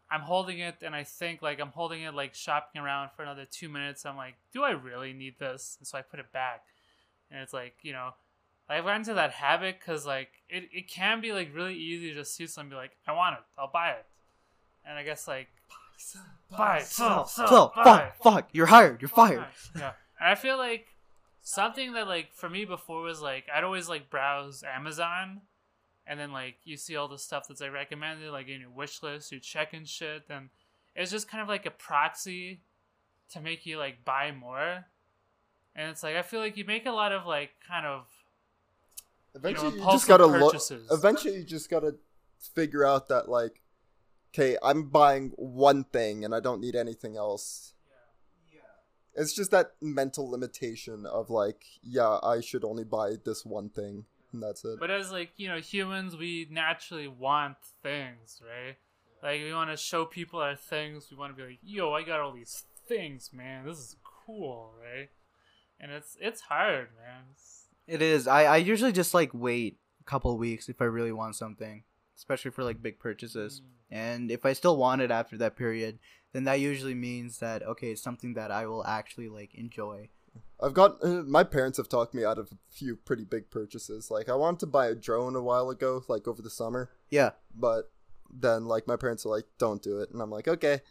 I'm holding it and I think like I'm holding it like shopping around for another two minutes. I'm like, do I really need this? And so I put it back, and it's like you know, I've gotten into that habit because like it, it can be like really easy to just see something and be like, I want it, I'll buy it, and I guess like buy, sell, sell, buy. fuck, fuck, you're hired, you're fired. Yeah, and I feel like something that like for me before was like I'd always like browse Amazon, and then like you see all the stuff that's like recommended like in your wish list, you check and shit, and it's just kind of like a proxy to make you like buy more. And it's like I feel like you make a lot of like kind of Eventually, you, impulsive just gotta look. purchases. Eventually, you just gotta figure out that like, okay, I'm buying one thing and I don't need anything else. It's just that mental limitation of like, yeah, I should only buy this one thing, and that's it. But as like you know, humans, we naturally want things, right? Like we want to show people our things. We want to be like, "Yo, I got all these things, man. This is cool, right?" And it's it's hard, man. It's, It is. I, I usually just like wait a couple weeks if I really want something, especially for like big purchases. Mm. And if I still want it after that period, then that usually means that okay, it's something that I will actually like enjoy. I've got uh, my parents have talked me out of a few pretty big purchases. Like I wanted to buy a drone a while ago, like over the summer, Yeah. but then like my parents are like, "Don't do it," and I'm like, "Okay."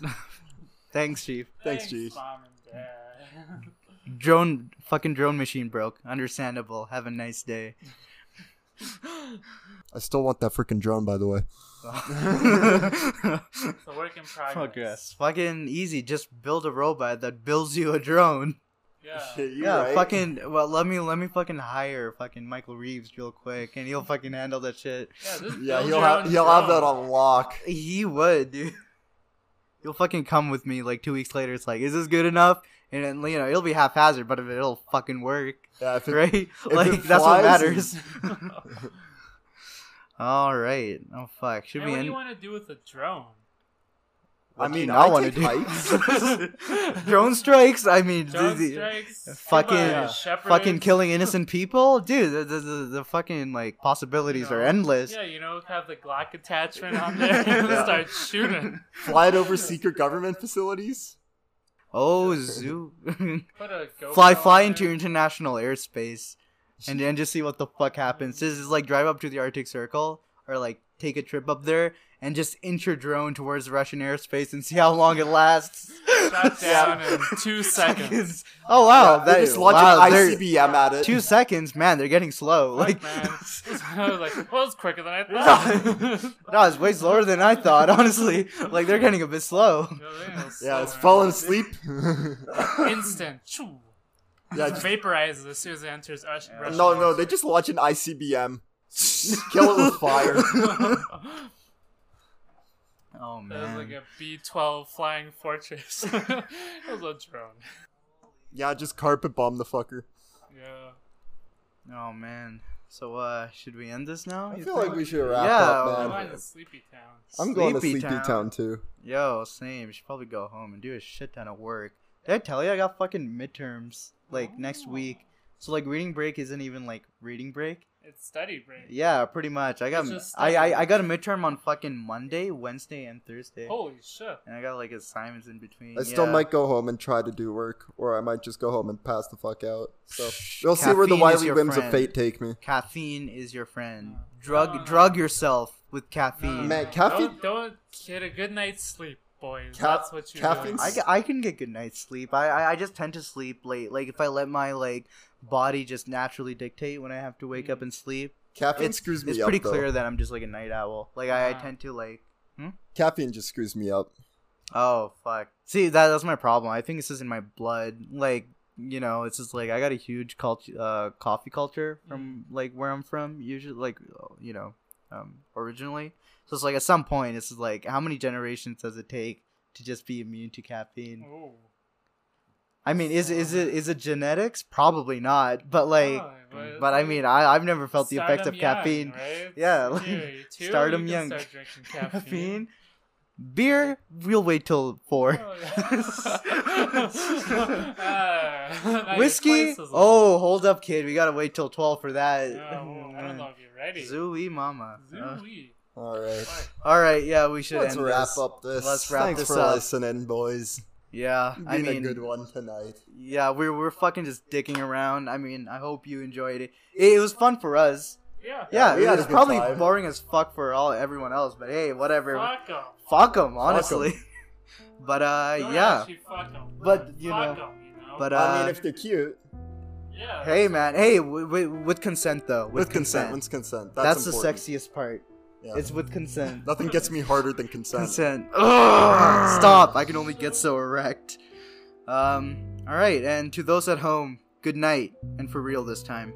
[laughs] Thanks, chief. Thanks, Chief. mom and dad. [laughs] Drone fucking drone machine broke. Understandable. Have a nice day. I still want that freaking drone, by the way. it's a work in [laughs] progress. Progress. Fucking easy. Just build a robot that builds you a drone. Yeah. [laughs] yeah, fucking. Well, let me let me fucking hire fucking Michael Reeves real quick, and he'll fucking handle that shit. Yeah, just [laughs] Yeah, build he'll have own he'll have that on lock. He would, dude. He'll fucking come with me like two weeks later. It's like, is this good enough? And then you know it'll be haphazard, but it'll fucking work, Yeah, if it, right? [laughs] it like that's what matters. All right. Oh fuck. Should Hey, we what do end? you want to do with a drone? I What do mean, not I wanna do? hikes. [laughs] Drone strikes. I mean, Drone the- strikes. fucking- scuba fucking killing [laughs] innocent people, dude. The, the, the, the fucking like possibilities You are endless. Yeah, you know, have the Glock attachment on there and [laughs] Yeah. start shooting. Fly it over secret government facilities. Oh, zoo. Put a fly, fly into there. international airspace, and then just see what the fuck happens. This is like drive up to the Arctic Circle, or like take a trip up there and just inch your drone towards Russian airspace and see how long it lasts. Shot [laughs] down in two seconds. oh wow, Yeah, that they launch wow, ICBM at it. Two seconds, man. They're getting slow. Like, Like, man, [laughs] [laughs] I was like, well, it's quicker than I thought. no, it's way slower than I thought. Honestly, like they're getting a bit slow. yeah, it's falling asleep. Instant. Yeah, Just just, vaporizes as soon as it enters Rush- Russian. no, no, they just launch an ICBM, kill it with fire. Oh That was like a B twelve flying fortress. [laughs] it was a drone. Yeah, just carpet bomb the fucker. Yeah. Oh man. So uh, should we end this now? I feel think? like we should wrap Yeah, up, I'm going to Sleepy Town. I'm going to Sleepy Sleepy Town. Town too. Yo, same. Should probably go home and do a shit ton of work. Did I tell you I got fucking midterms like next week? So like reading break isn't even like reading break. It's study break. Yeah, pretty much. I got I. I I got a midterm on fucking Monday, Wednesday, and Thursday, Holy shit. and I got like assignments in between. I still yeah. might go home and try to do work, or I might just go home and pass the fuck out. So we'll see where the wily whims friend. of fate take me. Caffeine is your friend. Drug no. drug yourself with No, caffeine. no, Man, caffeine- Don't, don't get a good night's sleep, boys. Ca- That's what you caffeine's- do. I, ca- I can get good night's sleep. I, I I just tend to sleep late. Like if I let my like body just naturally dictate when I have to wake up and sleep. Caffeine It's screws me it's up. It's pretty though. clear that I'm just like a night owl. Like I, I tend to like. Caffeine just screws me up. Oh fuck. See that that's my problem. I think this is in my blood. Like you know, it's just like I got a huge culture, uh, coffee culture from like where I'm from. Usually, like you know, um, originally. So it's like at some point, it's like how many generations does it take to just be immune to caffeine? Ooh. I mean, is is it is it genetics? Probably not. But like, Oh, but but I mean, I I've never felt the Start effects of 'em young, caffeine. right? Yeah, It's like, you, you two, start you 'em young. Start [laughs] caffeine. Caffeine, beer. We'll wait till four. Oh, yeah. Ah, [laughs] [laughs] Whiskey? Oh, hold up, kid. We gotta wait till twelve for that. Oh, I don't know if you're ready. Zooey mama. Uh, Zooey. All right. All right. yeah, we should Let's end wrap this. up this. Let's wrap Thanks this for up. listening, boys. Yeah, I Been mean, a good one tonight. yeah, we're we're fucking just dicking around. I mean, I hope you enjoyed it. It, it was fun for us. Yeah. Yeah, we had a it's probably time. boring as fuck for all everyone else, but hey, whatever. Fuck 'em. Fuck them, honestly. [laughs] but uh, Don't yeah. actually fuck 'em. But you Fuck know, 'em, you know? but uh, I mean, if they're cute, yeah. hey, man, hey, w- w- with consent though, with, with consent, with consent. That's, That's, the sexiest part. Yeah. It's with consent. Nothing gets me harder than consent. consent. [laughs] Ugh, stop! I can only get so erect. Um. All right, and to those at home, good night, and for real this time.